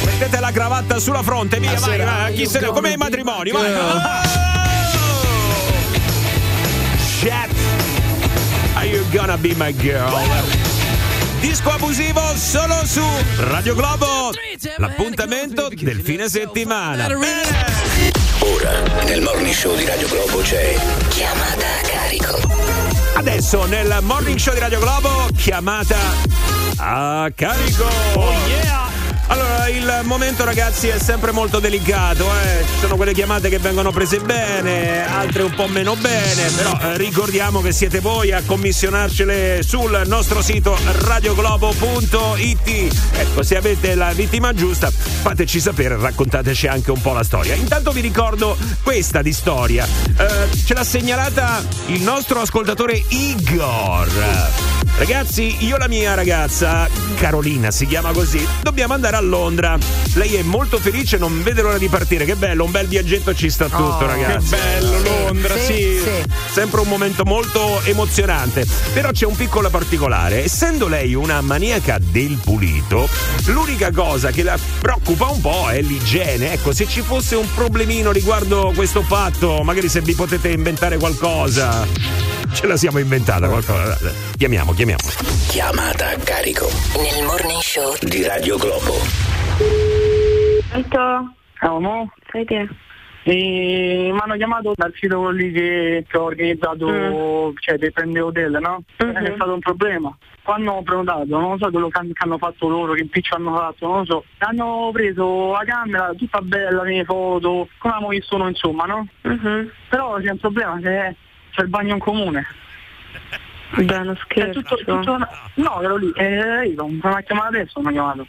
mettete la cravatta sulla fronte, via, vai, vai, chi se ne come i matrimoni, vai. Oh! Shit. You're Gonna Be My Girl. Disco abusivo solo su Radio Globo. L'appuntamento del fine settimana. Ora, nel morning show di Radio Globo c'è chiamata a carico. Adesso nel morning show di Radio Globo, chiamata a carico. Oh yeah! Allora, il momento ragazzi è sempre molto delicato, eh. ci sono quelle chiamate che vengono prese bene, altre un po' meno bene, però eh, ricordiamo che siete voi a commissionarcele sul nostro sito radioglobo.it. Ecco, se avete la vittima giusta, fateci sapere, raccontateci anche un po' la storia. Intanto vi ricordo questa di storia, eh, ce l'ha segnalata il nostro ascoltatore Igor. Ragazzi, io e la mia ragazza, Carolina si chiama così, dobbiamo andare a Londra. Lei è molto felice, non vede l'ora di partire. Che bello, un bel viaggetto ci sta tutto, Oh, ragazzi. che bello, Londra, sì. Sempre un momento molto emozionante. Però c'è un piccolo particolare. Essendo lei una maniaca del pulito, l'unica cosa che la preoccupa un po' è l'igiene. Ecco, se ci fosse un problemino riguardo questo fatto, magari se vi potete inventare qualcosa. Ce la siamo inventata qualcosa. Chiamiamo, chiamiamo. Chiamata a carico. Nel morning show Di Radio Globo. Pronto? Ciao, mo? Sei te? E mi hanno chiamato dal sito lì che, che ho organizzato, cioè dei prende hotel, no? È stato un problema. Quando ho prenotato, non lo so quello che han- che hanno fatto loro, che impiccio hanno fatto, non lo so. Hanno preso la camera, tutta bella, le foto, come abbiamo visto noi insomma, no? Però c'è un problema, che c'è il bagno in comune. Beh, non scherzo. tutto, tutto, no, ero lì, eh, io mi hanno chiamato adesso, mi hanno chiamato.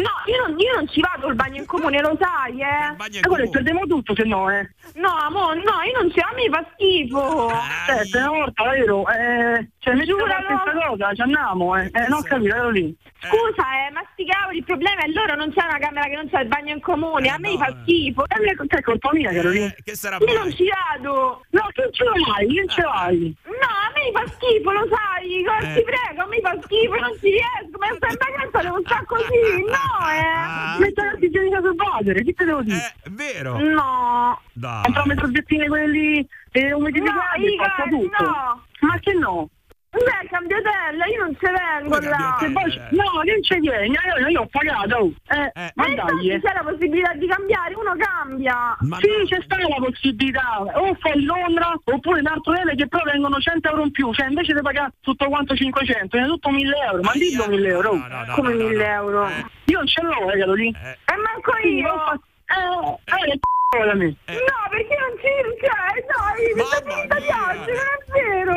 No, io non, io non ci vado al bagno in comune, lo sai, eh? E quello perdiamo tutto se no, eh. No, amore, no, io non ci a me fa schifo. Eh, se una volta, vero? Eh, cioè, mi giuro la stessa cosa, ci andiamo, eh. Eh, non ho capito, ero lì. Scusa, eh, ma sti cavoli, il problema è loro non c'è una camera che non c'è il bagno in comune, a me fa schifo. Eh, che è colpa mia ero lì. che sarà Io non ci vado. No, che ce l'hai? Che ce l'hai? No, a me fa schifo, lo sai, Eh. ti prego, me fa schifo, non ci riesco, ma sto in vacanza devo stare così, no, eh. Metto la igienica sul padre, che te devo dire? È vero. No. Dai. Comprare le torbettine quelli eh, umidificati, No, faccia tutto. no. Ma che no? Beh, cambiatella, io non ci vengo là. Che poi- no, che ci vieni? Io, io ho pagato. oh. Eh, ma Ma dai. eh. c'è la possibilità di cambiare, uno cambia. sì, c'è stata la possibilità, o fai Londra oppure un altro aereo che però vengono 100 euro in più, cioè invece di pagare tutto quanto 500, viene tutto 1000 euro, ma dillo 1000 euro. Come 1000 euro? Io non ce l'ho, eh, quello lì. E manco Sì, io. fatto- Eh, eh, le me. No, perché non cioè, dai, mi sta finita di oggi, non è vero.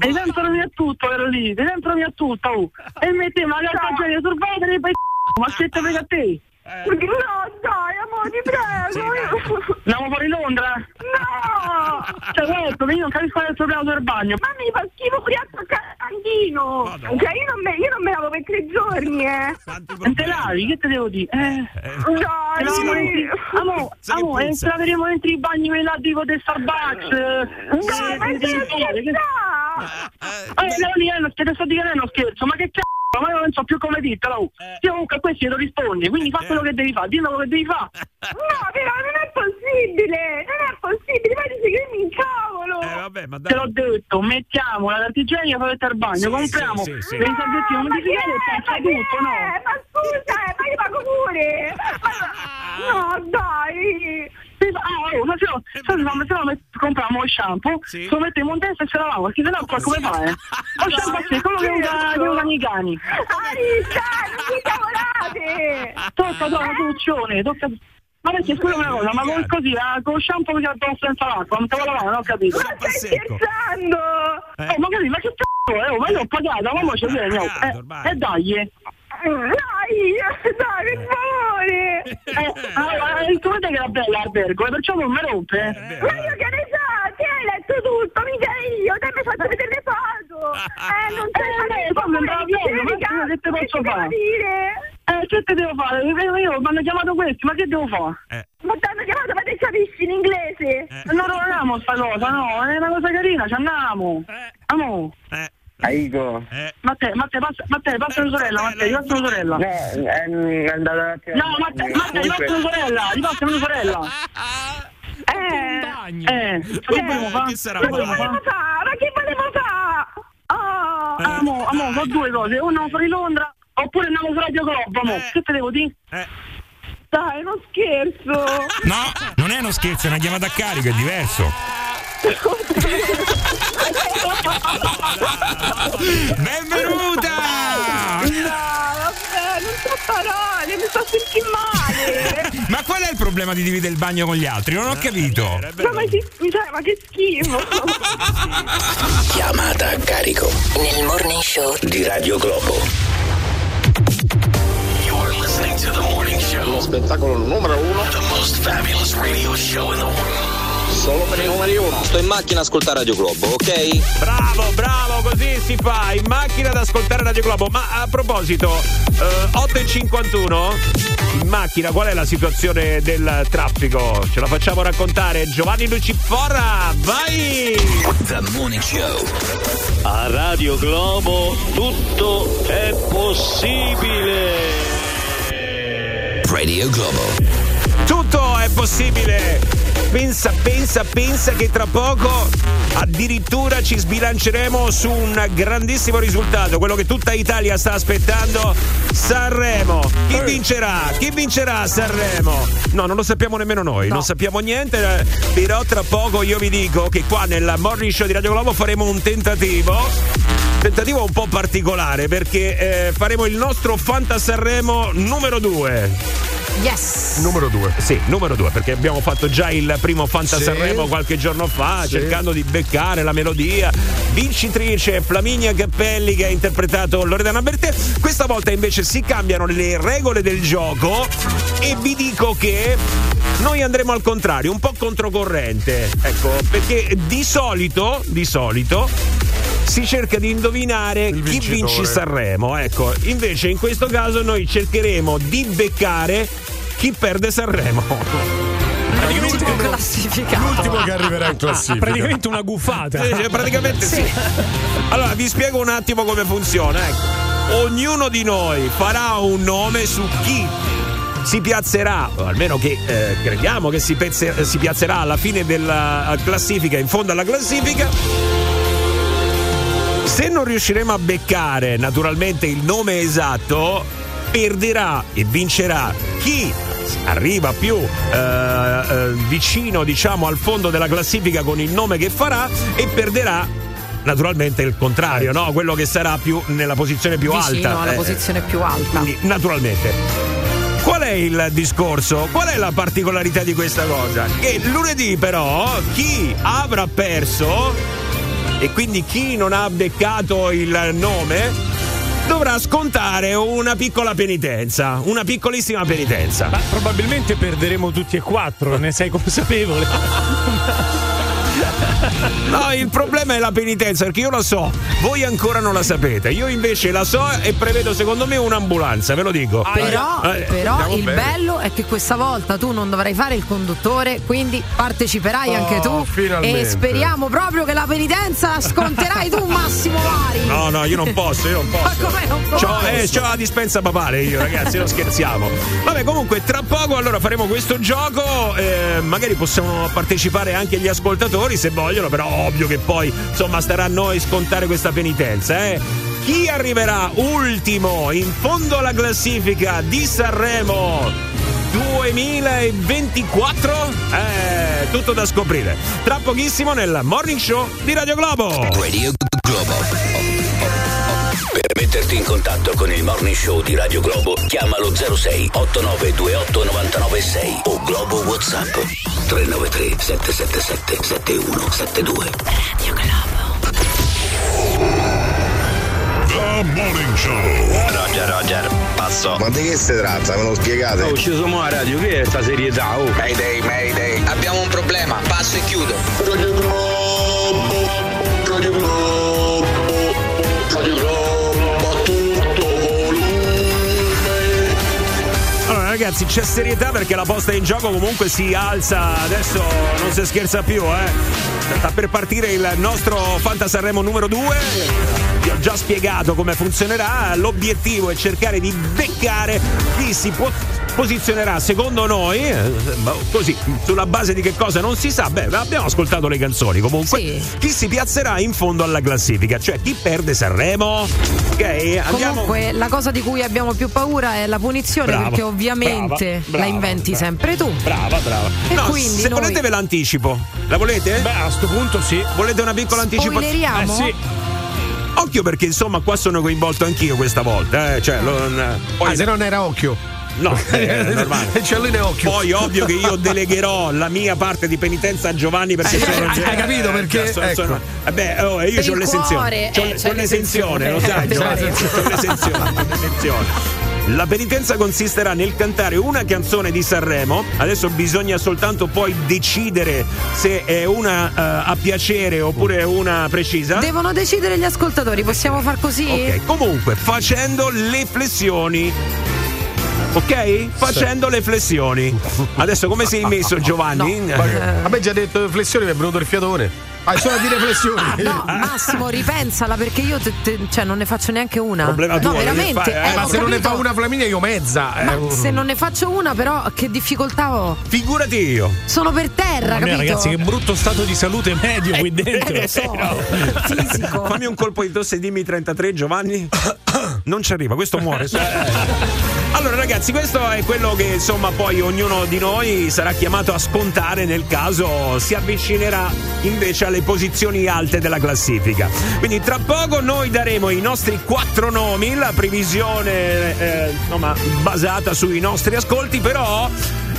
E dentro mia tutto, ero lì, dentro mia tutto, oh. E metteva la carta igienica sul padre e poi [laughs] ma che te frega a te? Perché no, dai, amore, ti prego. Andiamo fuori Londra? No! Cioè, guarda, io non capisco è il problema del bagno. Ma mi fa schifo pure a toccare banchino. Cioè, io non, me, io non me lavo per tre giorni, eh. Non te lavi, che te devo dire? Eh. Dai, Eravamo dentro- Amo, amo, entreremo dentro i bagni quelli là tipo del Starbucks. No, ma che Eh, no, lì è uno scherzo di che non è uno scherzo, ma che cazzo? Ma io non so più come dirtela. oh. Io comunque a questi lo rispondi, quindi fa quello che devi fare, dillo quello che devi fare. [laughs] No, però non è possibile, non è possibile, poi dici che mi incavolo. Eh, vabbè, ma Te l'ho detto, mettiamo la carta igienica per al bagno, Sì, compriamo sì, sì, sì. dei salvettini modificati e faccia tutto, no? Ma scusa, eh, ma io pago pure. [laughs] Ma- No, dai. Sì, Ah, oh, ma se no, se no, se no met- compriamo lo shampoo, lo mettiamo in testa e ce la lavo, perché sennò qua come fai? Eh? [laughs] Lo shampoo sì, quello che usa che usano i cani. Arisa, non si cavolate. Tocca, tocca, soluzione, tocca. Ma perché scusa una cosa, ma con così, ah, con lo shampoo che addosso senza l'acqua, non te lo lavare, non ho capito. Ma stai scherzando? Eh, magari, ma che c***o, eh, oh, ma io ho pagato, ma mo ci vieni, oh. Eh, eh, dai, eh. Dai, dai, per favore. Eh, allora, eh, come te che era bella l'albergo, eh, perciò non mi rompe, eh. Ma io che ne so, ti hai letto tutto, mica io, te mi hai fatto vedere le foto. [laughs] Eh, non c'è Eh, ma mi andava bene, ma io che te posso fare? Eh, che te devo fare? Io, io mi hanno chiamato questi, ma che devo fare? Ma ti hanno chiamato, ma te capisci in inglese? Eh, Non roviniamo sta cosa, no, è una cosa carina, ci andiamo. Amo. Aigo. Matteo, Matteo, passa, Matteo, passa tua sorella, Matteo, ripassa tua sorella. No, è andata attimo. No, Matteo, Matteo, ripassa tua sorella, ripassa tua sorella. [laughs] Eh, Eh, che volevo fare? Che sarà Che ma che volevo volevo fare? fare? Ma che volevo fare? amo, sono due cose, uno fuori Londra oppure andiamo su Radio Globo, amo. Che te devo dire? Eh. Dai, non scherzo. No, non è uno scherzo, è una chiamata a carico, è diverso. Benvenuta! No, vabbè, non so parole, mi sto sentendo male. Ma qual è il problema di dividere il bagno con gli altri? Non ho capito. Ma, ma, che, ma che schifo. Chiamata a carico Nel morning show di Radio Globo. To the morning show. Lo spettacolo numero uno. The most fabulous radio show in the world. Solo per i numeri uno. Sto in macchina a ascoltare Radio Globo, ok? Bravo, bravo, così si fa in macchina ad ascoltare Radio Globo. Ma a proposito, eh, 8.51, in macchina qual è la situazione del traffico? Ce la facciamo raccontare Giovanni Lucifora, vai! The morning show. A Radio Globo tutto è possibile. Radio Globo. Tutto è possibile! Pensa, pensa, pensa che tra poco addirittura ci sbilanceremo su un grandissimo risultato, quello che tutta Italia sta aspettando, Sanremo. Chi vincerà? Chi vincerà a Sanremo? No, non lo sappiamo nemmeno noi, non sappiamo niente, però tra poco io vi dico che qua nel Morning Show di Radio Globo faremo un tentativo tentativo un po' particolare perché eh, faremo il nostro Fanta Sanremo numero 2. Yes. Numero 2. Sì, numero 2, perché abbiamo fatto già il primo Fanta Sì. Sanremo qualche giorno fa, Sì. cercando di beccare la melodia. Vincitrice Flaminia Cappelli che ha interpretato Loredana Bertè. Questa volta invece si cambiano le regole del gioco e vi dico che noi andremo al contrario, un po' controcorrente. Ecco, perché di solito, di solito si cerca di indovinare chi vince Sanremo. Ecco, invece in questo caso noi cercheremo di beccare chi perde Sanremo. L'ultimo classificato. L'ultimo che arriverà in classifica. praticamente una gufata. Sì, sì, praticamente sì. Allora, vi spiego un attimo come funziona. Ecco. Ognuno di noi farà un nome su chi si piazzerà, o almeno che eh, crediamo che si, pezze- si piazzerà alla fine della classifica, in fondo alla classifica. Se non riusciremo a beccare naturalmente il nome esatto, perderà e vincerà chi arriva più eh, eh, vicino diciamo al fondo della classifica con il nome che farà e perderà naturalmente il contrario, no? quello che sarà più nella posizione più Vicino alta. alla Eh, posizione più alta. quindi, naturalmente. Qual è il discorso? Qual è la particolarità di questa cosa? Che lunedì però chi avrà perso e quindi chi non ha beccato il nome dovrà scontare una piccola penitenza, una piccolissima penitenza. Ma probabilmente perderemo tutti e quattro, ne sei consapevole? [laughs] No, il problema è la penitenza, perché io la so, voi ancora non la sapete. Io invece la so e prevedo secondo me un'ambulanza, ve lo dico. Però, Eh, però andiamo il bene. bello è che questa volta tu non dovrai fare il conduttore, quindi parteciperai Oh, anche tu. finalmente. E speriamo proprio che la penitenza la sconterai tu, [laughs] Massimo Vari. No, no, io non posso, io non posso. Ma com'è non posso? C'ho, eh, c'ho la dispensa papale io, ragazzi, non scherziamo. Vabbè, comunque, tra poco allora faremo questo gioco. eh, magari possiamo partecipare anche gli ascoltatori se vogliono, però ovvio che poi, insomma, starà a noi scontare questa penitenza, eh. Chi arriverà ultimo in fondo alla classifica di Sanremo 2024? Eh, tutto da scoprire. Tra pochissimo nel morning show di Radio Globo. Radio Globo. Metterti in contatto con il morning show di Radio Globo, chiamalo 06 8928 996 o Globo WhatsApp 393 777 7172. Radio The Morning Show. Roger, Roger, passo. Ma di che si tratta? Me lo spiegate? Oh, ci siamo a radio, che è sta serietà? Oh. Mayday, Mayday. Abbiamo un problema, passo e chiudo. Radio Globo. Radio Globo. Radio Globo. Ragazzi c'è serietà perché la posta in gioco comunque si alza, adesso non si scherza più, eh. Sta per partire il nostro Fanta Sanremo numero 2. Vi ho già spiegato come funzionerà. L'obiettivo è cercare di beccare chi si può posizionerà secondo noi, eh, così, sulla base di che cosa non si sa, beh, abbiamo ascoltato le canzoni comunque, sì. chi si piazzerà in fondo alla classifica, cioè chi perde Sanremo. Ok, andiamo. Comunque la cosa di cui abbiamo più paura è la punizione brava, perché ovviamente brava, brava, la inventi sempre tu. Brava, brava. E no, quindi se noi... volete ve l'anticipo. La volete? Beh, a questo punto sì. Volete una piccola anticipazione? Eh sì. Occhio perché insomma qua sono coinvolto anch'io questa volta, eh? cioè, lo, poi... ah, se non era occhio. No, [laughs] è normale. C'è lui occhio. Poi ovvio che io delegherò la mia parte di penitenza a Giovanni perché eh, sono, hai, hai capito perché? Sono, ecco. vabbè, oh, io ho l'esenzione. C'ho, eh, c'ho l'esenzione, lo sai, c'ho l'esenzione, l'esenzione. La penitenza consisterà nel cantare una canzone di Sanremo. Adesso bisogna soltanto poi decidere se è una uh, a piacere oppure una precisa. Devono decidere gli ascoltatori, possiamo far così? Ok, comunque facendo le flessioni ok? Facendo sì. le flessioni. Adesso come sei messo Giovanni? No. A me già detto flessioni mi è venuto il fiatone. Ah, solo di riflessioni. No, [laughs] Massimo, ripensala perché io te, te, cioè, non ne faccio neanche una. Problema no, tuo, veramente. Eh, eh, ma se capito. non ne fa una Flaminia, io mezza. Ma eh. se non ne faccio una, però, che difficoltà ho? Figurati io. Sono per terra, mia, capito? ragazzi, che brutto stato di salute medio qui dentro. Eh, lo so. Fisico. Fammi un colpo di tosse, dimmi 33, Giovanni. Non ci arriva, questo muore. Allora ragazzi, questo è quello che insomma poi ognuno di noi sarà chiamato a scontare nel caso si avvicinerà invece alle posizioni alte della classifica. Quindi tra poco noi daremo i nostri quattro nomi, la previsione eh, insomma basata sui nostri ascolti, però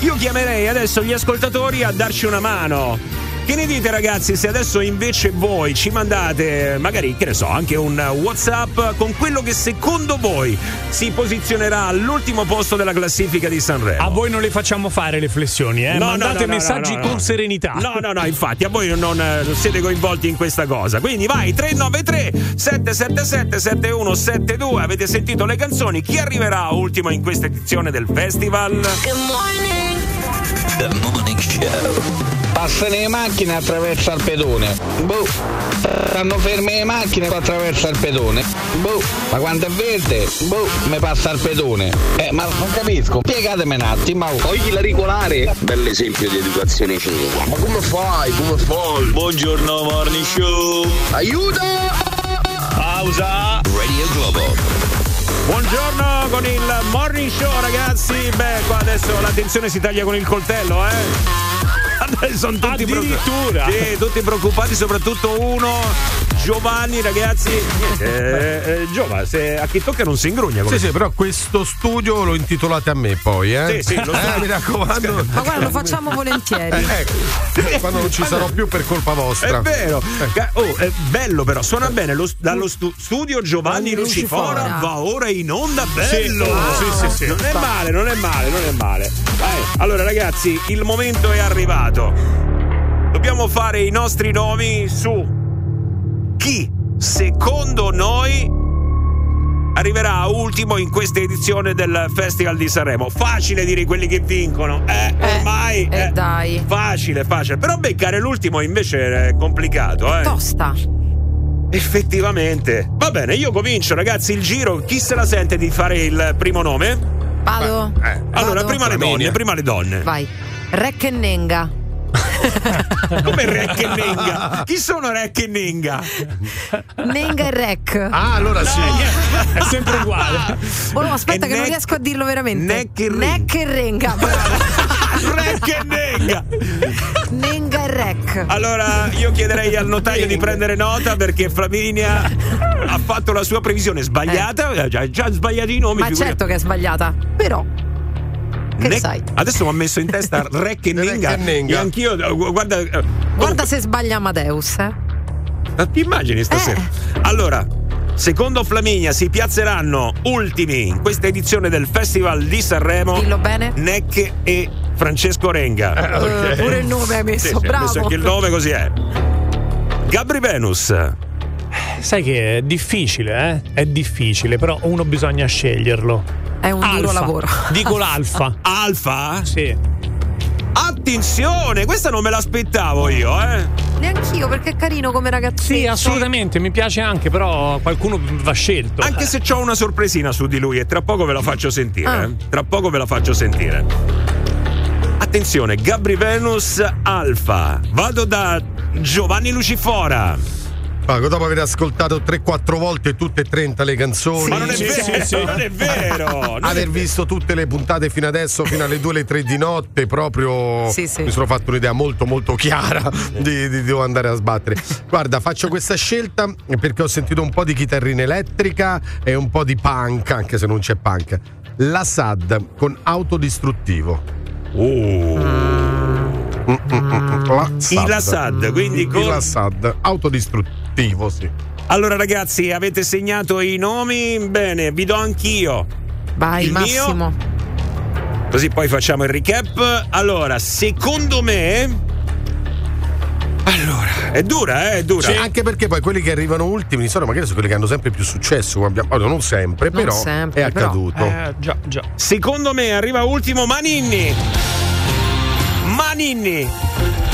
io chiamerei adesso gli ascoltatori a darci una mano. Che ne dite ragazzi se adesso invece voi ci mandate magari, che ne so, anche un WhatsApp con quello che secondo voi si posizionerà all'ultimo posto della classifica di Sanremo? A voi non le facciamo fare le flessioni, eh? No, Mandate no, no, messaggi no, no, con serenità. No, no, no, infatti a voi non, non siete coinvolti in questa cosa. Quindi vai 393 777 7172. Avete sentito le canzoni? Chi arriverà ultimo in questa edizione del festival? Good morning. The Morning Show. Passano le macchine attraverso il pedone. Boh. Stanno ferme le macchine attraverso il pedone. Boh. Ma quando è verde? Boh. Mi passa il pedone. Eh, ma non capisco. Spiegatemi un attimo. Togli la regolare. Bell'esempio di educazione civica. Ma come fai? Come fai? Buongiorno Morning Show. Aiuto! Pausa. Radio Globo. Buongiorno con il morning show ragazzi. Beh, qua adesso la tensione si taglia con il coltello, eh. Sono tutti Addirittura. Preoccupati. Sì, tutti preoccupati, soprattutto uno. Giovanni, ragazzi. Eh, eh, Giova, se a chi tocca non si ingrugna. Sì, sì, però questo studio lo intitolate a me poi, eh? Sì, sì, lo so. Eh, mi raccomando. Ma guarda, lo facciamo volentieri. ecco, quando non ci sarò più per colpa vostra. È vero. Oh, è bello però, suona bene. Lo, dallo stu- studio Giovanni Lucifora, Lucifora va ora in onda. Bello. Sì, sì, sì, sì. Non è male, non è male, non è male. Vai. Allora, ragazzi, il momento è arrivato. Dobbiamo fare i nostri nomi su chi, secondo noi, arriverà ultimo in questa edizione del Festival di Sanremo. Facile dire quelli che vincono. Eh, ormai. eh, eh, dai. Facile, facile. Però beccare l'ultimo invece è complicato, eh. Tosta. Effettivamente. Va bene, io comincio, ragazzi, il giro. Chi se la sente di fare il primo nome? Vado. Eh, allora, Vado. prima le donne, prima le donne. Vai. Rec e Nenga. [laughs] Come Rec e Nenga? Chi sono Rec e Nenga? Nenga e Rec. Ah, allora sì. È sempre uguale. Oh, no, aspetta, E che non Nec- riesco a dirlo veramente. Nec e Ring. Nec e Renga. [laughs] Rec e Nenga. Nenga e Rec. Allora, io chiederei al notaio di prendere nota perché Flaminia ha fatto la sua previsione sbagliata. Ha già, già sbagliato i nomi. Ma figurati. certo che è sbagliata. Però. Che Ne- sai? Adesso mi ha messo in testa Rec e Nenga. e anch'io, eh, gu- guarda. eh, Guarda se sbaglia Amadeus, eh. Ma Ti immagini stasera? Allora, secondo Flaminia si piazzeranno ultimi in questa edizione del Festival di Sanremo Dillo bene. Neck e Francesco Renga. Eh, pure il nome hai messo, Sì, bravo. adesso anche il nome così è. Gabri Venus. Sai che è difficile, eh? È difficile, però uno bisogna sceglierlo. È un duro Alfa. lavoro. [laughs] Dico l'alfa. Alfa? Sì. attenzione, questa non me l'aspettavo io, eh. Neanch'io, perché è carino come ragazzetto. Sì, assolutamente, mi piace anche, però qualcuno va scelto. Anche se ho una sorpresina su di lui e tra poco ve la faccio sentire. Ah. eh. Tra poco ve la faccio sentire. Attenzione, Gabri Venus Alfa. Vado da Giovanni Lucifora. Pago, dopo aver ascoltato 3-4 volte tutte e 30 le canzoni, Ma non è vero, non è vero. non è aver visto tutte le puntate fino adesso, fino alle 2 alle 3 di notte, proprio Sì, sì. mi sono fatto un'idea molto molto chiara di, di devo andare a sbattere. Guarda, faccio questa scelta perché ho sentito un po' di chitarrina elettrica e un po' di punk, anche se non c'è punk. La SAD con autodistruttivo. Mm, mm, mm, La SAD. La SAD, quindi con- La SAD, autodistruttivo, sì. Allora ragazzi, avete segnato i nomi? Bene, vi do anch'io. Vai, Il Massimo. mio? Così poi facciamo il recap. Allora, secondo me Allora, è dura, eh, è dura. Sì, anche perché poi quelli che arrivano ultimi di solito magari sono quelli che hanno sempre più successo. allora, non sempre, Non però sempre, è però, accaduto. Eh, già, già. Secondo me arriva ultimo Maninni. Maninni.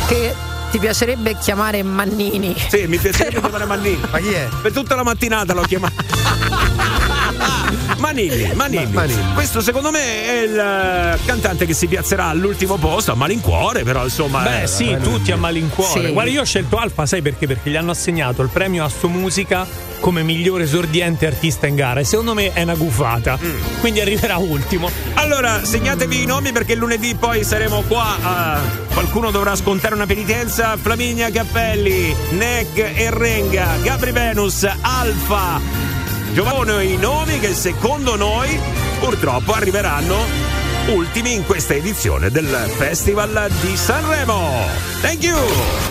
Che ti piacerebbe chiamare Mannini. Sì, mi piacerebbe [laughs] chiamare Mannini. Ma chi è? Per tutta la mattinata l'ho chiamato. [laughs] Manini, Manini. Ma- Manini. Questo secondo me è il eh, cantante che si piazzerà all'ultimo posto, a malincuore, però insomma. Beh, eh, sì, eh, tutti a malincuore. Sì. Guarda, io ho scelto Alfa, sai perché? Perché gli hanno assegnato il premio a Sto Musica come migliore esordiente artista in gara. E secondo me è una gufata. Mm. Quindi arriverà ultimo. Allora, segnatevi i nomi perché lunedì poi saremo qua. a- qualcuno dovrà scontare una penitenza. Flaminia Cappelli, Neck e Renga, Gabri Venus, Alfa. Giovanni, i nomi che secondo noi purtroppo arriveranno ultimi in questa edizione del Festival di Sanremo. Thank you!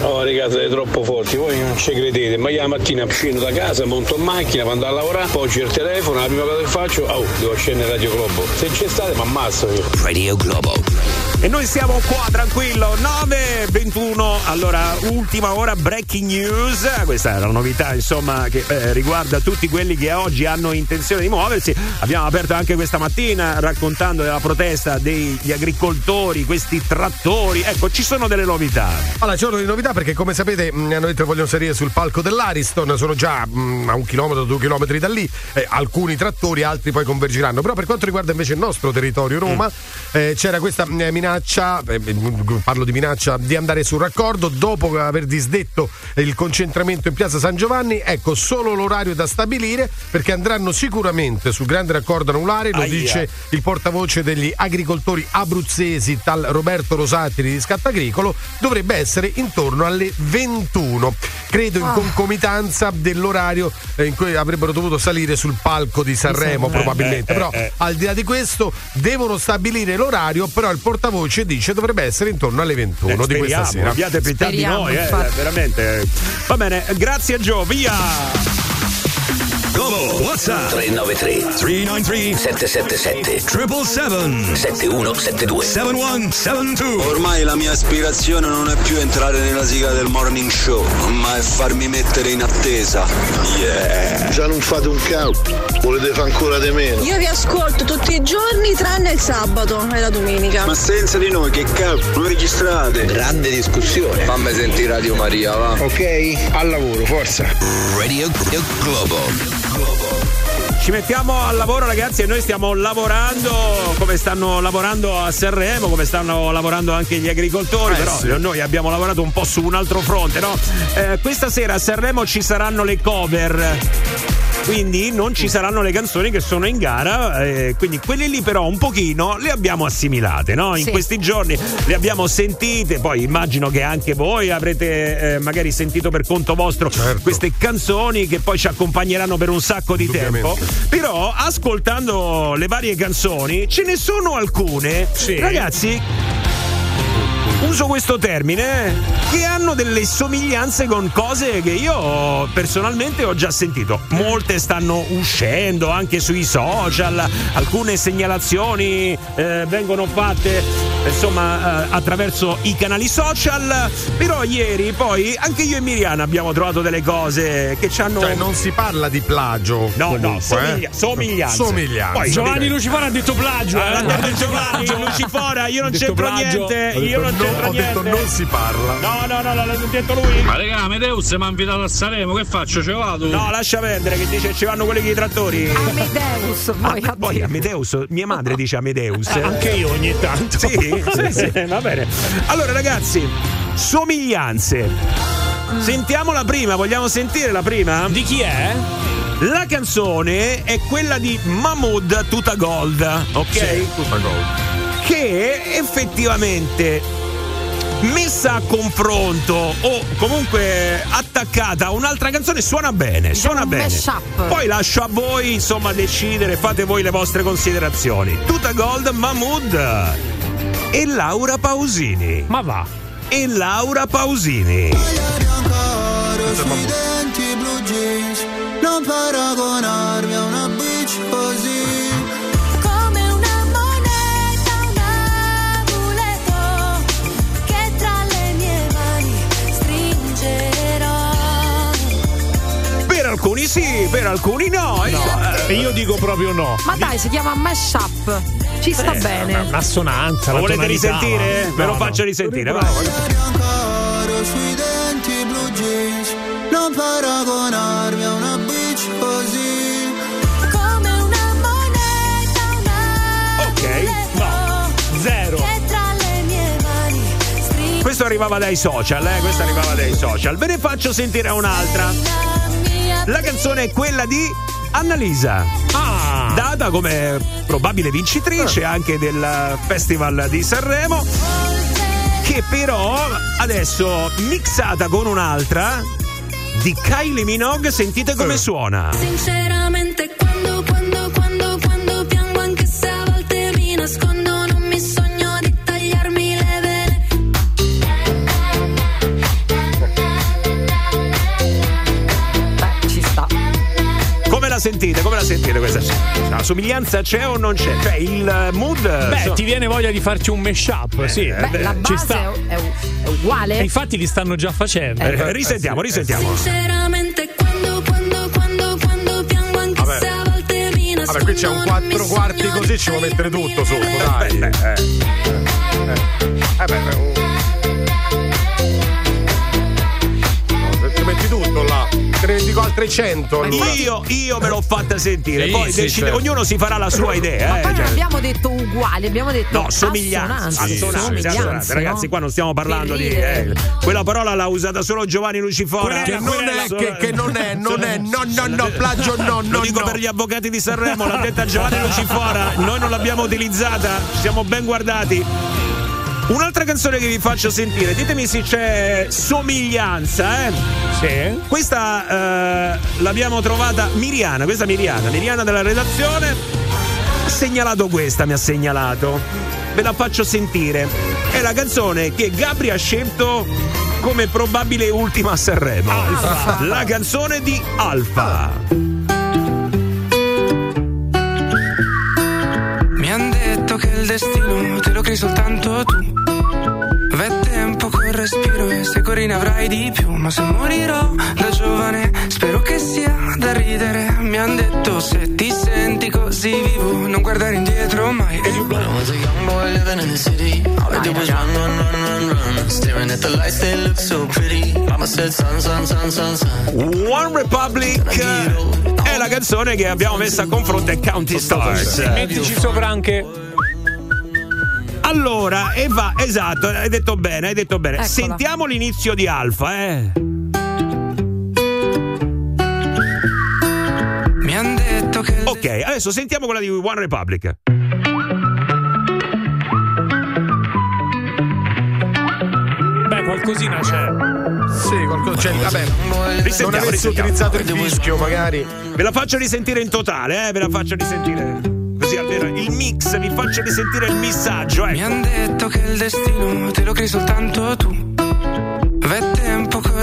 Oh ragazzi siete troppo forti, voi non ci credete, ma io la mattina scendo da casa, monto in macchina, vado a lavorare, poi c'è il telefono, la prima cosa che faccio, oh, devo scendere Radio Globo. Se c'è state mi ammazzo io. Radio Globo. E noi siamo qua tranquillo 9.21 Allora ultima ora breaking news Questa è la novità insomma Che eh, riguarda tutti quelli che oggi hanno intenzione di muoversi Abbiamo aperto anche questa mattina Raccontando della protesta degli agricoltori Questi trattori Ecco ci sono delle novità Allora, c'è di novità perché, come sapete, mh, hanno detto che vogliono salire sul palco dell'Ariston. Sono già mh, a un chilometro, due chilometri da lì. eh, alcuni trattori, altri poi convergeranno. Però, per quanto riguarda invece il nostro territorio, Roma, eh, c'era questa mh, minaccia. eh, mh, parlo di minaccia di andare sul raccordo dopo aver disdetto il concentramento in piazza San Giovanni. Ecco, solo l'orario da stabilire perché andranno sicuramente sul grande raccordo anulare. Lo Aia. dice il portavoce degli agricoltori abruzzesi, tal Roberto Rosati di Riscatto Agricolo, dovrebbe essere intorno alle 21. Credo in Ah. concomitanza dell'orario eh, in cui avrebbero dovuto salire sul palco di Sanremo, probabilmente. Eh, eh, però, eh. al di là di questo, devono stabilire l'orario. Però il portavoce dice dovrebbe essere intorno alle 21 Eh, di questa sera. abbiate pietà di noi eh. Veramente Va bene grazie Gio via Globo, WhatsApp 393 393 777 777 7172 7172 Ormai la mia aspirazione non è più entrare nella sigla del morning show, ma è farmi mettere in attesa. Yeah. Già non fate un cazzo, volete fare ancora di meno. Io vi ascolto tutti i giorni tranne il sabato e la domenica. Ma senza di noi che cazzo lo registrate? Grande discussione. Fammi sentire Radio Maria, va. Ok, al lavoro, forza. Radio Globo Ci mettiamo al lavoro ragazzi e noi stiamo lavorando come stanno lavorando a Sanremo, come stanno lavorando anche gli agricoltori, Eh, però sì. noi abbiamo lavorato un po' su un altro fronte, no? Eh, questa sera a Sanremo ci saranno le cover. Quindi non ci saranno le canzoni che sono in gara, eh, quindi quelle lì però un pochino le abbiamo assimilate, no? In Sì. questi giorni le abbiamo sentite, poi immagino che anche voi avrete eh, magari sentito per conto vostro Certo. queste canzoni che poi ci accompagneranno per un sacco di tempo. Però ascoltando le varie canzoni ce ne sono alcune, Sì. ragazzi. Uso questo termine eh, che hanno delle somiglianze con cose che io personalmente ho già sentito. Molte stanno uscendo anche sui social, alcune segnalazioni eh, vengono fatte insomma eh, attraverso i canali social. Però ieri poi anche io e Miriana abbiamo trovato delle cose che ci hanno. Cioè, non si parla di plagio. No, no, comunque, somiglia- eh. somiglianze. Somiglianze. Poi Giovanni Lucifora ha detto plagio. Ah, eh. l'ha detto Giovanni Lucifora, io non c'entro plagio. niente. Io non c'entro ho detto non si parla. No, no, no, l'ha detto lui. Ma raga, Medeus mi ha invitato a Sanremo, che faccio? Ce vado? No, lascia perdere che dice ci vanno quelli che i trattori. Amadeus, poi Ah, poi Amedeus, mia madre dice Amedeus. Eh, anche io ogni tanto. Sì, [laughs] sì, sì, va bene. Allora, ragazzi, somiglianze. Sentiamo la prima, vogliamo sentire la prima? Di chi è? La canzone è quella di Mahmood Tuta Gold, ok? Sì, Tuta Gold. Che effettivamente messa a confronto o comunque attaccata a un'altra canzone suona bene, suona bene. Poi lascio a voi insomma decidere, fate voi le vostre considerazioni. Tuta Gold, Mahmood e Laura Pausini. Ma va. E Laura Pausini. sui denti blu jeans Non paragonarmi a una bitch sì, per alcuni no. insomma, E io dico proprio no. Ma dai, si chiama mashup. Ci sta Eh, bene. Una assonanza. Lo la volete tonalità, risentire? ma- Ve lo no, faccio no. risentire, vai. Ancora sui denti blu jeans Non paragonarmi a una bitch così Come una moneta, Ok, amuleto Zero. che tra le mie mani stringerò. Questo arrivava dai social, eh? Questo arrivava dai social. Ve ne faccio sentire un'altra. La canzone è quella di Annalisa. Ah. Data come probabile vincitrice anche del Festival di Sanremo. Che però adesso mixata con un'altra di Kylie Minogue, sentite come suona. Sinceramente sentite? Come la sentite questa? La somiglianza c'è o non c'è? Cioè il mood. Beh, insomma- ti viene voglia di farci un mashup, sì. Eh, Beh, la ci base sta. è, è- uguale. E infatti li stanno già facendo. Eh, risentiamo, risentiamo. Sinceramente quando, quando, quando, quando piango anche Vabbè. se a volte mi nascondo Vabbè, qui c'è un quattro quarti così, ci può mettere tutto sotto, dai. Beh, eh. Eh beh, beh, oh. No, Ci metti tutto là. Dico altre 100 allora. Io, io me l'ho fatta sentire, Sì, poi sì, decide- certo. ognuno si farà la sua idea. Ma eh, poi non cioè- abbiamo detto uguali, abbiamo detto No, somiglianze. assonanze. Assonanze, somiglianze, assonanze. Ragazzi, no? qua non stiamo parlando di. eh, quella parola l'ha usata solo Giovanni Lucifora. Che non è, che, che non è, non è, no, no, no, plagio no, Lo no, dico no. per gli avvocati di Sanremo, l'ha detta Giovanni Lucifora, noi non l'abbiamo utilizzata, ci siamo ben guardati. Un'altra canzone che vi faccio sentire, ditemi se c'è somiglianza, eh? Sì. Questa eh, l'abbiamo trovata Miriana, questa Miriana, Miriana della redazione. Ha segnalato questa, mi ha segnalato. Ve la faccio sentire. È la canzone che Gabri ha scelto come probabile ultima a Sanremo. La canzone di Alfa. Mi han detto che il destino te lo crei soltanto tu. Respiro e se corri ne avrai di più. Ma se morirò da giovane, spero che sia da ridere. Mi han detto se ti senti così vivo, non guardare indietro mai. E io When I was a young boy living in the city, all I did was run, run, run, run, run. Staring at the lights, they look so pretty. Mama said, son, son, son, son, son. One Republic è la canzone che abbiamo messo a confronto ai County Stars. Mettici sopra anche. Allora, e va, esatto, hai detto bene, hai detto bene. Eccola. Sentiamo l'inizio di Alfa, eh. mi han detto che Ok, adesso sentiamo quella di One Republic. Beh, qualcosina c'è. Sì, qualcosa. Cioè, vabbè, non avessi risentiamo. utilizzato il fischio, magari. Ve la faccio risentire in totale, eh, ve la faccio risentire. Così almeno il mix, vi faccio risentire il missaggio, Mi ecco. han detto che il destino te lo crei soltanto tu.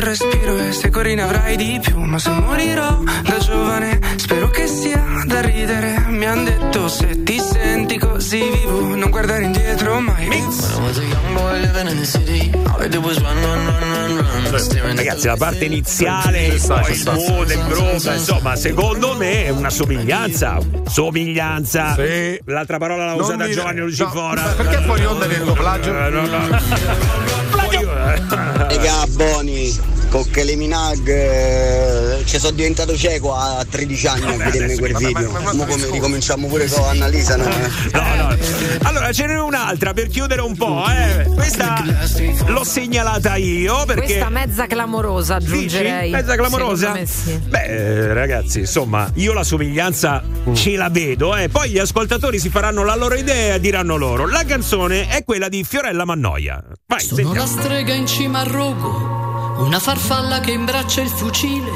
Respiro e se corri ne avrai di più. Ma se morirò da giovane, spero che sia da ridere. Mi han detto se ti senti così vivo, non guardare indietro mai. Ragazzi, la parte iniziale, poi smooth e grossa, insomma, secondo me è una somiglianza. Somiglianza. Sì. L'altra parola l'ha usata dire- Giovanni Lucifora. no, perché fuori onda detto plagio? Eh, no, no. [laughs] Raga, Boni, con che le Minag eh, ci sono diventato cieco a 13 anni a vedermi quel video. Mo come ricominciamo pure con Annalisa, no? No, no. Allora, ce n'è un'altra per chiudere un po', eh. Questa l'ho segnalata io perché. Questa mezza clamorosa aggiungerei. Dici? Mezza clamorosa? Sì. Beh, eh, ragazzi, insomma, io la somiglianza ce la vedo, eh. Poi gli ascoltatori si faranno la loro idea e diranno loro. La canzone è quella di Fiorella Mannoia. Vai, Sono la sentiamo. strega in cima al rogo, una farfalla che imbraccia il fucile,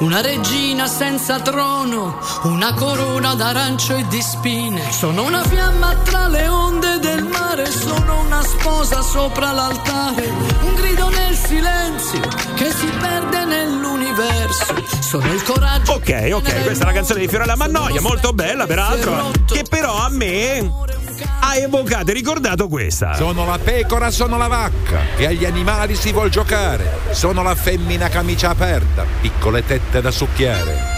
una regina senza trono, una corona d'arancio e di spine. Sono una fiamma tra le onde del mare, sono una sposa sopra l'altare, un grido nel silenzio che si perde nell'universo. Sono il coraggio. Ok, ok, questa è la canzone di Fiorella Mannoia, molto bella peraltro, che però a me ha evocato e ricordato questa. Sono la pecora, sono la vacca, che agli animali si vuol giocare. Sono la femmina camicia aperta, piccole tette da succhiare.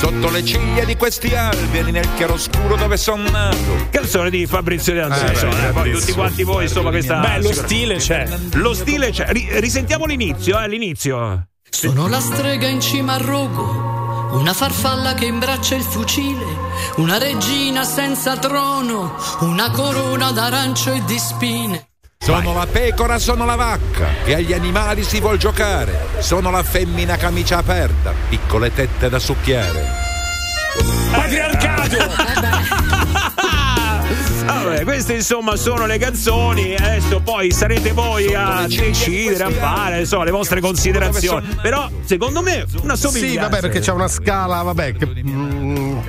Sotto le ciglia di questi alberi, nel chiaroscuro dove son nato. Canzone di Fabrizio De André, Eh, beh, poi tutti quanti voi, insomma, questa. Beh, lo stile c'è. Lo stile c'è. Ri- risentiamo l'inizio, eh, l'inizio. Sono la strega in cima al rogo, una farfalla che imbraccia il fucile, una regina senza trono, una corona d'arancio e di spine. Sono la pecora, sono la vacca, che agli animali si vuol giocare. Sono la femmina camicia aperta, piccole tette da succhiare. Patriarcato! [laughs] Vabbè, queste insomma sono le canzoni. Adesso poi sarete voi a decidere, a fare insomma, le vostre considerazioni. Però, secondo me, una somiglianza. Sì, vabbè, perché c'è una scala, vabbè, che mm,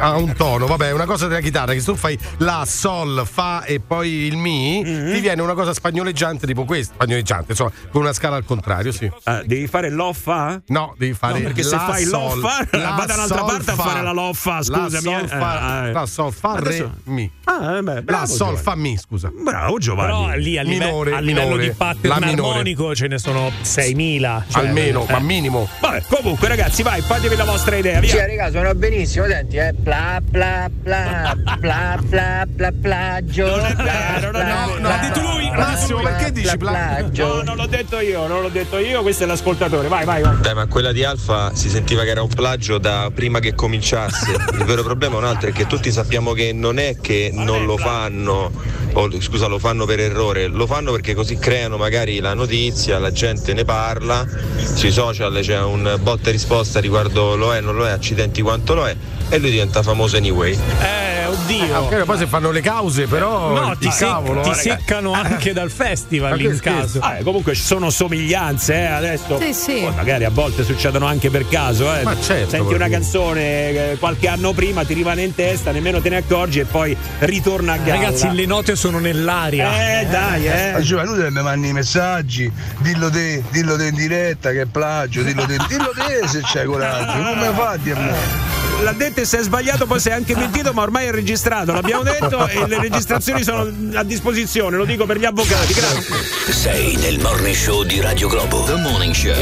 ha un tono, vabbè, è una cosa della chitarra che se tu fai la, sol, fa e poi il mi, Mhm. ti viene una cosa spagnoleggiante tipo questa, spagnoleggiante, insomma, con una scala al contrario, sì. Ah, devi fare l'offa? No, devi fare No, perché se la, fai sol, l'offa, la, vada un'altra sol, parte a fa. fare la loffa, scusami, La sol, eh. fa, Eh, eh. la, sol, fa, Adesso- re, mi. Ah, eh beh, La, bravo, sol, Giovanni. fa, mi, scusa. Bravo Giovanni. Però lì a, live- Minore, a livello minore. di pattern La minore. armonico ce ne sono 6.000. cioè, Almeno, eh. ma minimo. Vabbè, comunque ragazzi, vai, fatevi la vostra idea, via. Sì, raga, suona benissimo, senti, eh. Pla pla pla pla pla pla plagio. Non è vero, non è vero. no, L'ha detto lui. Massimo, perché dici pla- plagio? No, non l'ho detto io, non l'ho detto io, questo è l'ascoltatore. Vai, vai, vai. Dai, ma quella di Alfa si sentiva che era un plagio da prima che cominciasse. [laughs] Il vero problema è un altro, è che tutti sappiamo che non è che non lo fanno, o scusa, lo fanno per errore, lo fanno perché così creano magari la notizia, la gente ne parla, sui social c'è un botta e risposta riguardo lo è, non lo è, accidenti quanto lo è, e lui diventa famoso anyway. Eh, oddio. Ok, poi se fanno le cause, però. No, ti, sec- cavolo. ti eh. seccano anche dal [laughs] festival Ma in caso. Ah, eh, comunque ci sono somiglianze, eh, adesso. Sì, sì. Poi magari a volte succedono anche per caso, eh. Ma certo, Senti una canzone eh, qualche anno prima, ti rimane in testa, nemmeno te ne accorgi e poi ritorna a galla. Ragazzi, le note sono nell'aria. Eh, dai, eh. A Giovanni mi mandi i messaggi, dillo te, dillo te in diretta che è plagio, dillo te, dillo te se c'hai coraggio, [laughs] come fa a dirmi? L'ha detto e se è sbagliato poi sei anche mentito, ma ormai è registrato, l'abbiamo detto e le registrazioni sono a disposizione, lo dico per gli avvocati, grazie. Sei nel morning show di Radio Globo. The Morning Show.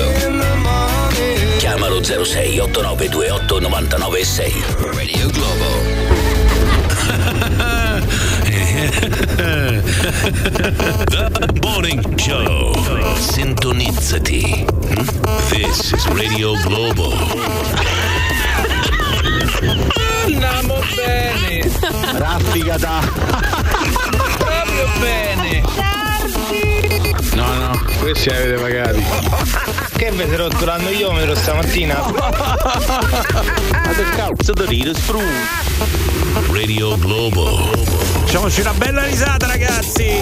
Chiamalo 06 8928 996. Radio Globo. The Morning Show. Sintonizzati. This is Radio Globo. Andiamo bene! Raffigata. Proprio bene! No, no, questi avete pagati. Che avete rotto l'annoiometro stamattina? Ma che cazzo da dire spru? Radio Globo. Facciamoci una bella risata, ragazzi.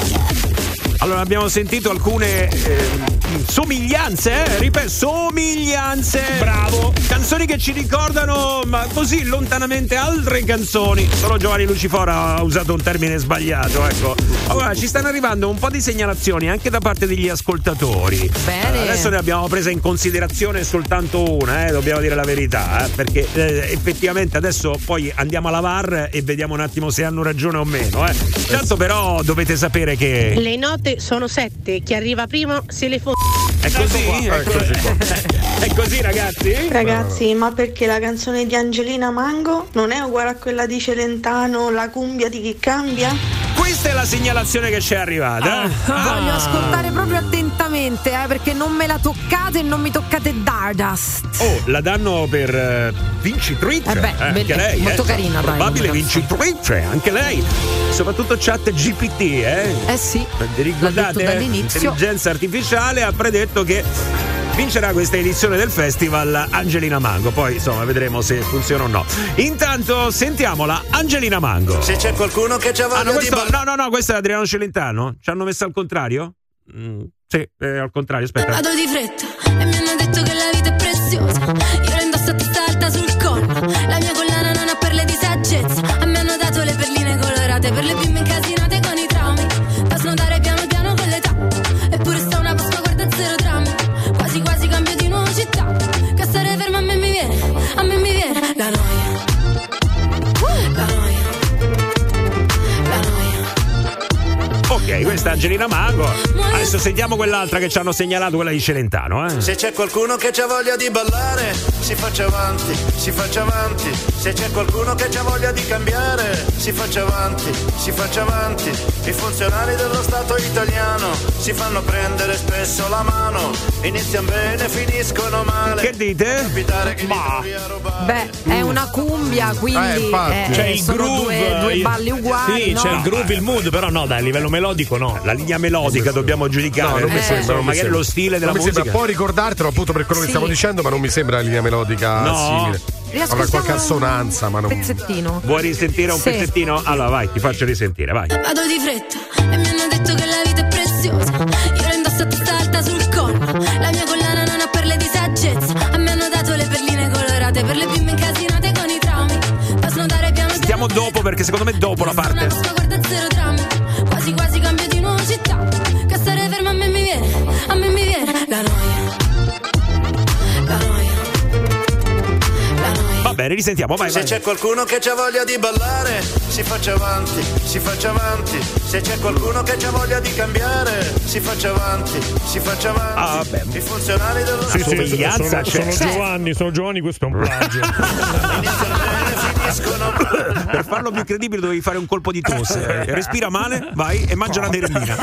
Allora, abbiamo sentito alcune eh, somiglianze, eh? ripeto, somiglianze. Bravo. Canzoni che ci ricordano, ma così lontanamente altre canzoni. Solo Giovanni Lucifora ha usato un termine sbagliato, ecco. Allora, ci stanno arrivando un po' di segnalazioni anche da parte degli ascoltatori. Bene. Adesso ne abbiamo presa in considerazione soltanto una, eh, dobbiamo dire la verità, eh, perché eh, effettivamente adesso poi andiamo alla VAR e vediamo un attimo se hanno ragione o meno. Eh. Tanto però dovete sapere che... Le note sono sette, chi arriva primo se le fa. È così? È così. [laughs] È così, ragazzi? Ragazzi, ma perché la canzone di Angelina Mango non è uguale a quella di Celentano, la cumbia di chi cambia? Questa è la segnalazione che ci è arrivata. eh. Voglio ascoltare proprio attentamente, eh, perché non me la toccate e non mi toccate Dardust. Oh, la danno per eh, vincitrice. Eh beh, anche belle- lei. molto eh. carina, Probabile vincitrice, anche lei. Soprattutto chat GPT, eh. Eh sì. Vi ricordate? detto dall'inizio. L'intelligenza artificiale ha predetto che vincerà questa edizione del festival Angelina Mango. Poi insomma vedremo se funziona o no. Intanto sentiamola Angelina Mango. Se c'è qualcuno che ci ha Ah, voglia no, di questo- ballare. no, no, no, questo è Adriano Celentano. Ci hanno messo al contrario? Mm, sì, eh, al contrario, aspetta. Vado di fretta e mi hanno detto che la questa è Angelina Mango. Adesso sentiamo quell'altra che ci hanno segnalato, quella di Celentano, eh. Se c'è qualcuno che ha voglia di ballare, si faccia avanti, si faccia avanti. Se c'è qualcuno che ha voglia di cambiare, si faccia avanti, si faccia avanti. I funzionari dello Stato italiano si fanno prendere spesso la mano. Iniziano bene, finiscono male. Che dite? Che Ma. Beh, è una cumbia, quindi Eh, eh, c'è eh, il groove. due, due balli uguali. Sì, no? c'è il groove, il mood, però no, dai, a livello melodico no. La linea melodica dobbiamo giudicare. No, non mi Eh, sembra. non mi magari sembra. lo stile della non mi musica. Sembra. Puoi ricordartelo appunto per quello Sì. che stiamo dicendo, ma non mi sembra la linea melodica No. simile. Avrà qualche assonanza, ma non. Pezzettino. Vuoi risentire un Sì. pezzettino? Allora vai, ti faccio risentire, vai. Vado di fretta e mi hanno detto che la vita è preziosa. Io la indosso a testa alta sul collo. La mia collana non ha perle di saggezza. A me hanno dato le perline colorate per le bimbe incasinate con i traumi. Da snodare piano. Stiamo dopo perché secondo me dopo la Una parte. Pasqua, bene, risentiamo, vai, Se vai. c'è qualcuno che ha voglia di ballare, si faccia avanti, si faccia avanti. Se c'è qualcuno che ha voglia di cambiare, si faccia avanti, si faccia avanti. Ah, vabbè. I funzionari dello Sì, sì, sono, somiglianza c'è. sono Giovanni, sono Giovanni, questo è un [laughs] plagio. Finiscono. [laughs] Per farlo più credibile dovevi fare un colpo di tosse. Eh, Respira male, vai e mangia una merendina.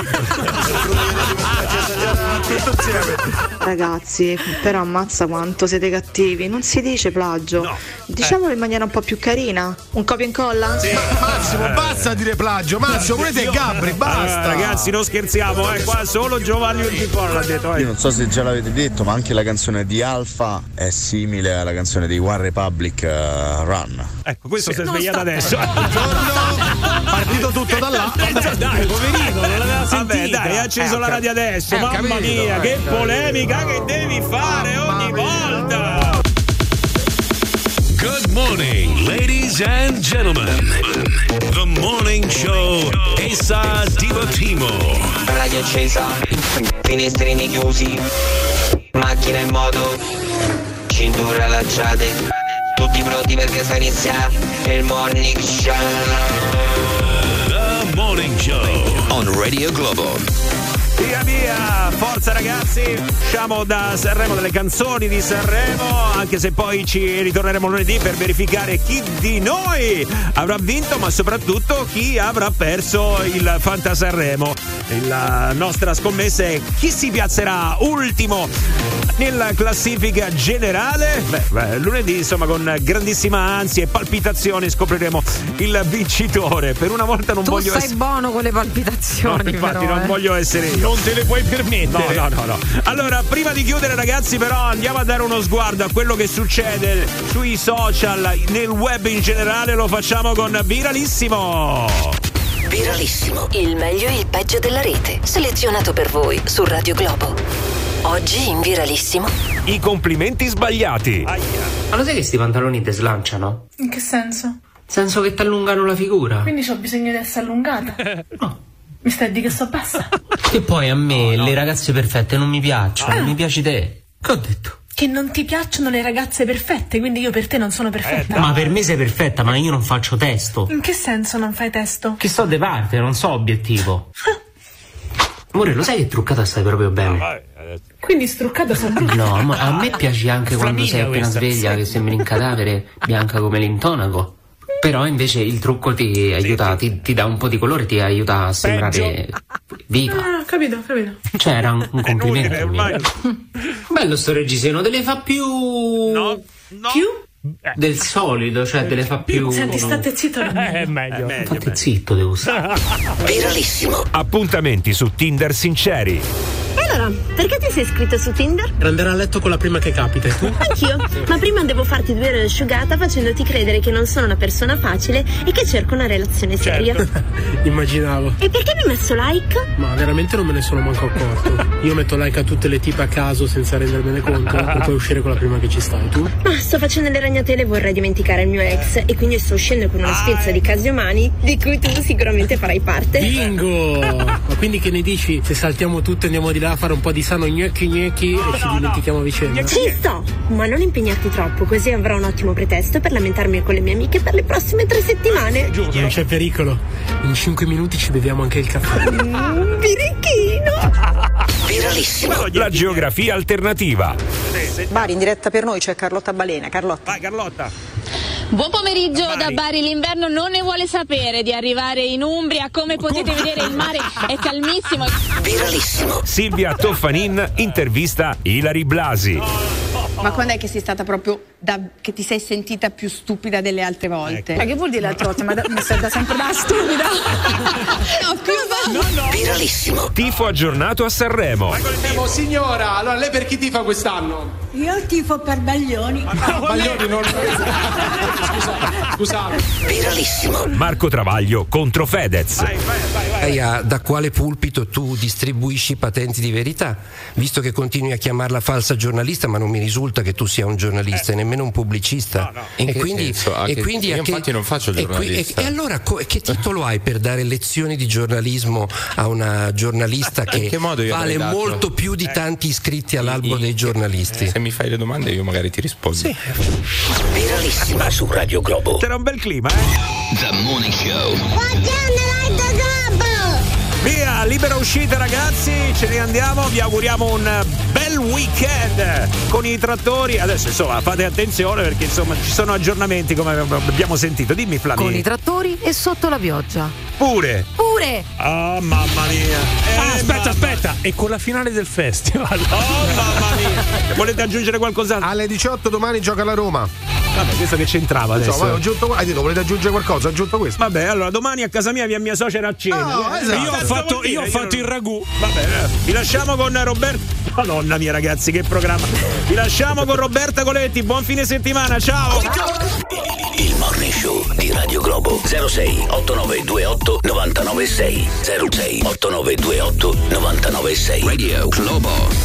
Ragazzi, però ammazza quanto siete cattivi. Non si dice plagio. Diciamolo in maniera un po' più carina. Un copia e incolla? Massimo, basta dire plagio. Massimo, pure te Gabri, basta. Eh, ragazzi, non scherziamo, eh, qua solo Giovanni Urticora l'ha detto. Io vai. non so se già l'avete detto, ma anche la canzone di Alfa è simile alla canzone di One Republic eh, Run. Ecco, questo si è svegliato adesso. Partito tutto da là. [laughs] dai, poverino, non l'aveva sentita. Vabbè, dai, hai acceso Eh, la radio adesso. eh, Mamma capito, mia, eh, che capito. polemica che devi fare ogni volta. Good morning, ladies and gentlemen. The morning show Esa Divatimo. Radio accesa, finestrini chiusi, macchina in moto, cinture allacciate, tutti pronti perché sta iniziando il morning show. The morning show on Radio Globo. Via via, forza ragazzi, usciamo da Sanremo delle canzoni di Sanremo, anche se poi ci ritorneremo lunedì per verificare chi di noi avrà vinto, ma soprattutto chi avrà perso il Fanta Sanremo. La nostra scommessa è chi si piazzerà ultimo nella classifica generale. Beh, beh, lunedì, insomma, con grandissima ansia e palpitazioni scopriremo il vincitore. Per una volta non Tu voglio essere. buono con le No, palpitazioni, infatti, però, non eh. voglio essere io. Non te le puoi permettere. No, no, no, no. Allora, prima di chiudere, ragazzi, però andiamo a dare uno sguardo a quello che succede sui social, nel web in generale. Lo facciamo con Viralissimo. Viralissimo, il meglio e il peggio della rete, selezionato per voi su Radio Globo. Oggi in viralissimo. I complimenti sbagliati. Ma lo sai che sti pantaloni te slanciano? In che senso? Senso che ti allungano la figura. Quindi ho bisogno di essere allungata? [laughs] No. Mi stai a dire che sto bassa? [laughs] Che poi a me le ragazze perfette non mi piacciono, mi piaci te. Che ho detto? Che non ti piacciono le ragazze perfette, quindi io per te non sono perfetta. Ma per me sei perfetta, ma io non faccio testo. In che senso non fai testo? Che sto de parte, non so obiettivo. [laughs] Amore, lo sai che truccata stai proprio bene? Quindi struccata sono brutta. No, amore, a me piace anche quando sei appena questa. sveglia, che sembri un cadavere, bianca come l'intonaco. Però invece il trucco ti aiuta, ti, ti dà un po' di colore, ti aiuta a sembrare viva. Ah, capito, capito. Cioè, era un, [laughs] un complimento. mio. Bello sto reggiseno, te le fa più. No, Più? Del solito, cioè te le fa più. Senti, state zitto. [laughs] È meglio. Infatti zitto devo stare. [laughs] Viralissimo. Appuntamenti su Tinder sinceri. E allora, perché ti sei iscritto su Tinder? Per andare a letto con la prima che capita, e tu? Anch'io, ma prima devo farti due ore asciugata facendoti credere che non sono una persona facile e che cerco una relazione seria. [laughs] Immaginavo. E perché mi hai messo like? Ma veramente non me ne sono manco accorto. Io metto like a tutte le tipe a caso senza rendermene conto per poi uscire con la prima che ci sta. E tu? Ma sto facendo le ragnatele e vorrei dimenticare il mio ex e quindi sto uscendo con una sfilza di casi umani di cui tu sicuramente farai parte. Bingo! [laughs] Ma quindi che ne dici se saltiamo tutto e andiamo di là a fare un po' di sano gnocchi gnocchi e ci dimentichiamo a vicenda? Ci sto, ma non impegnarti troppo, così avrò un ottimo pretesto per lamentarmi con le mie amiche per le prossime tre settimane. Non c'è pericolo. In 5 minuti ci beviamo anche il caffè. Mm, birichino! Viralissimo. La geografia alternativa. Bari in diretta per noi c'è Carlotta Balena. Carlotta. Vai Carlotta. Buon pomeriggio da Bari, l'inverno non ne vuole sapere di arrivare in Umbria, come potete vedere il mare è calmissimo. Viralissimo. Silvia Toffanin intervista Ilari Blasi. Ma quando è che sei stata proprio da- che ti sei sentita più stupida delle altre volte? Ma che vuol dire l'altra volta? Ma da- mi sei da sempre da stupida? [laughs] no, scusa. Viralissimo. Tifo aggiornato a Sanremo. Signora, allora lei per chi tifa quest'anno? Io tifo per Baglioni. Baglioni non. [laughs] Scusate. Viralissimo. Marco Travaglio contro Fedez. Gaia, da quale pulpito tu distribuisci patenti di verità? Visto che continui a chiamarla falsa giornalista, ma non mi risulta che tu sia un giornalista e nemmeno un pubblicista. In e che quindi, senso? A e quindi io a che- infatti non faccio il e giornalista. E, e allora co- che titolo hai per dare lezioni di giornalismo a una giornalista che, che vale molto più di tanti iscritti all'albo dei giornalisti? Se mi fai le domande io magari ti rispondo. Sì. Viralissima su Radio Globo. C'era un bel clima, eh? The Morning Show. Libera uscita ragazzi, ce ne andiamo, vi auguriamo un bel weekend con i trattori. Adesso insomma fate attenzione perché insomma ci sono aggiornamenti come abbiamo sentito. Dimmi Flavio. Con i trattori e sotto la pioggia. Pure. Pure! Oh mamma mia. Ah, aspetta, aspetta, e con la finale del festival. Oh mamma mia. Volete aggiungere qualcos'altro? Alle 18 domani gioca la Roma. Vabbè, questo che c'entrava adesso. Insomma, ho aggiunto, hai detto, volete aggiungere qualcosa? Ho aggiunto questo. Vabbè, allora domani a casa mia via mia suocera a cena. No, Eh, esatto. Io ho Cosa fatto, dire? Io ho fatto il ragù. Vabbè, vi lasciamo con Roberto. Madonna mia ragazzi, che programma. Vi lasciamo con Roberta Coletti. Buon fine settimana, ciao. Il Morning Show di Radio Globo 06 8928 996 06 8928 996 Radio Globo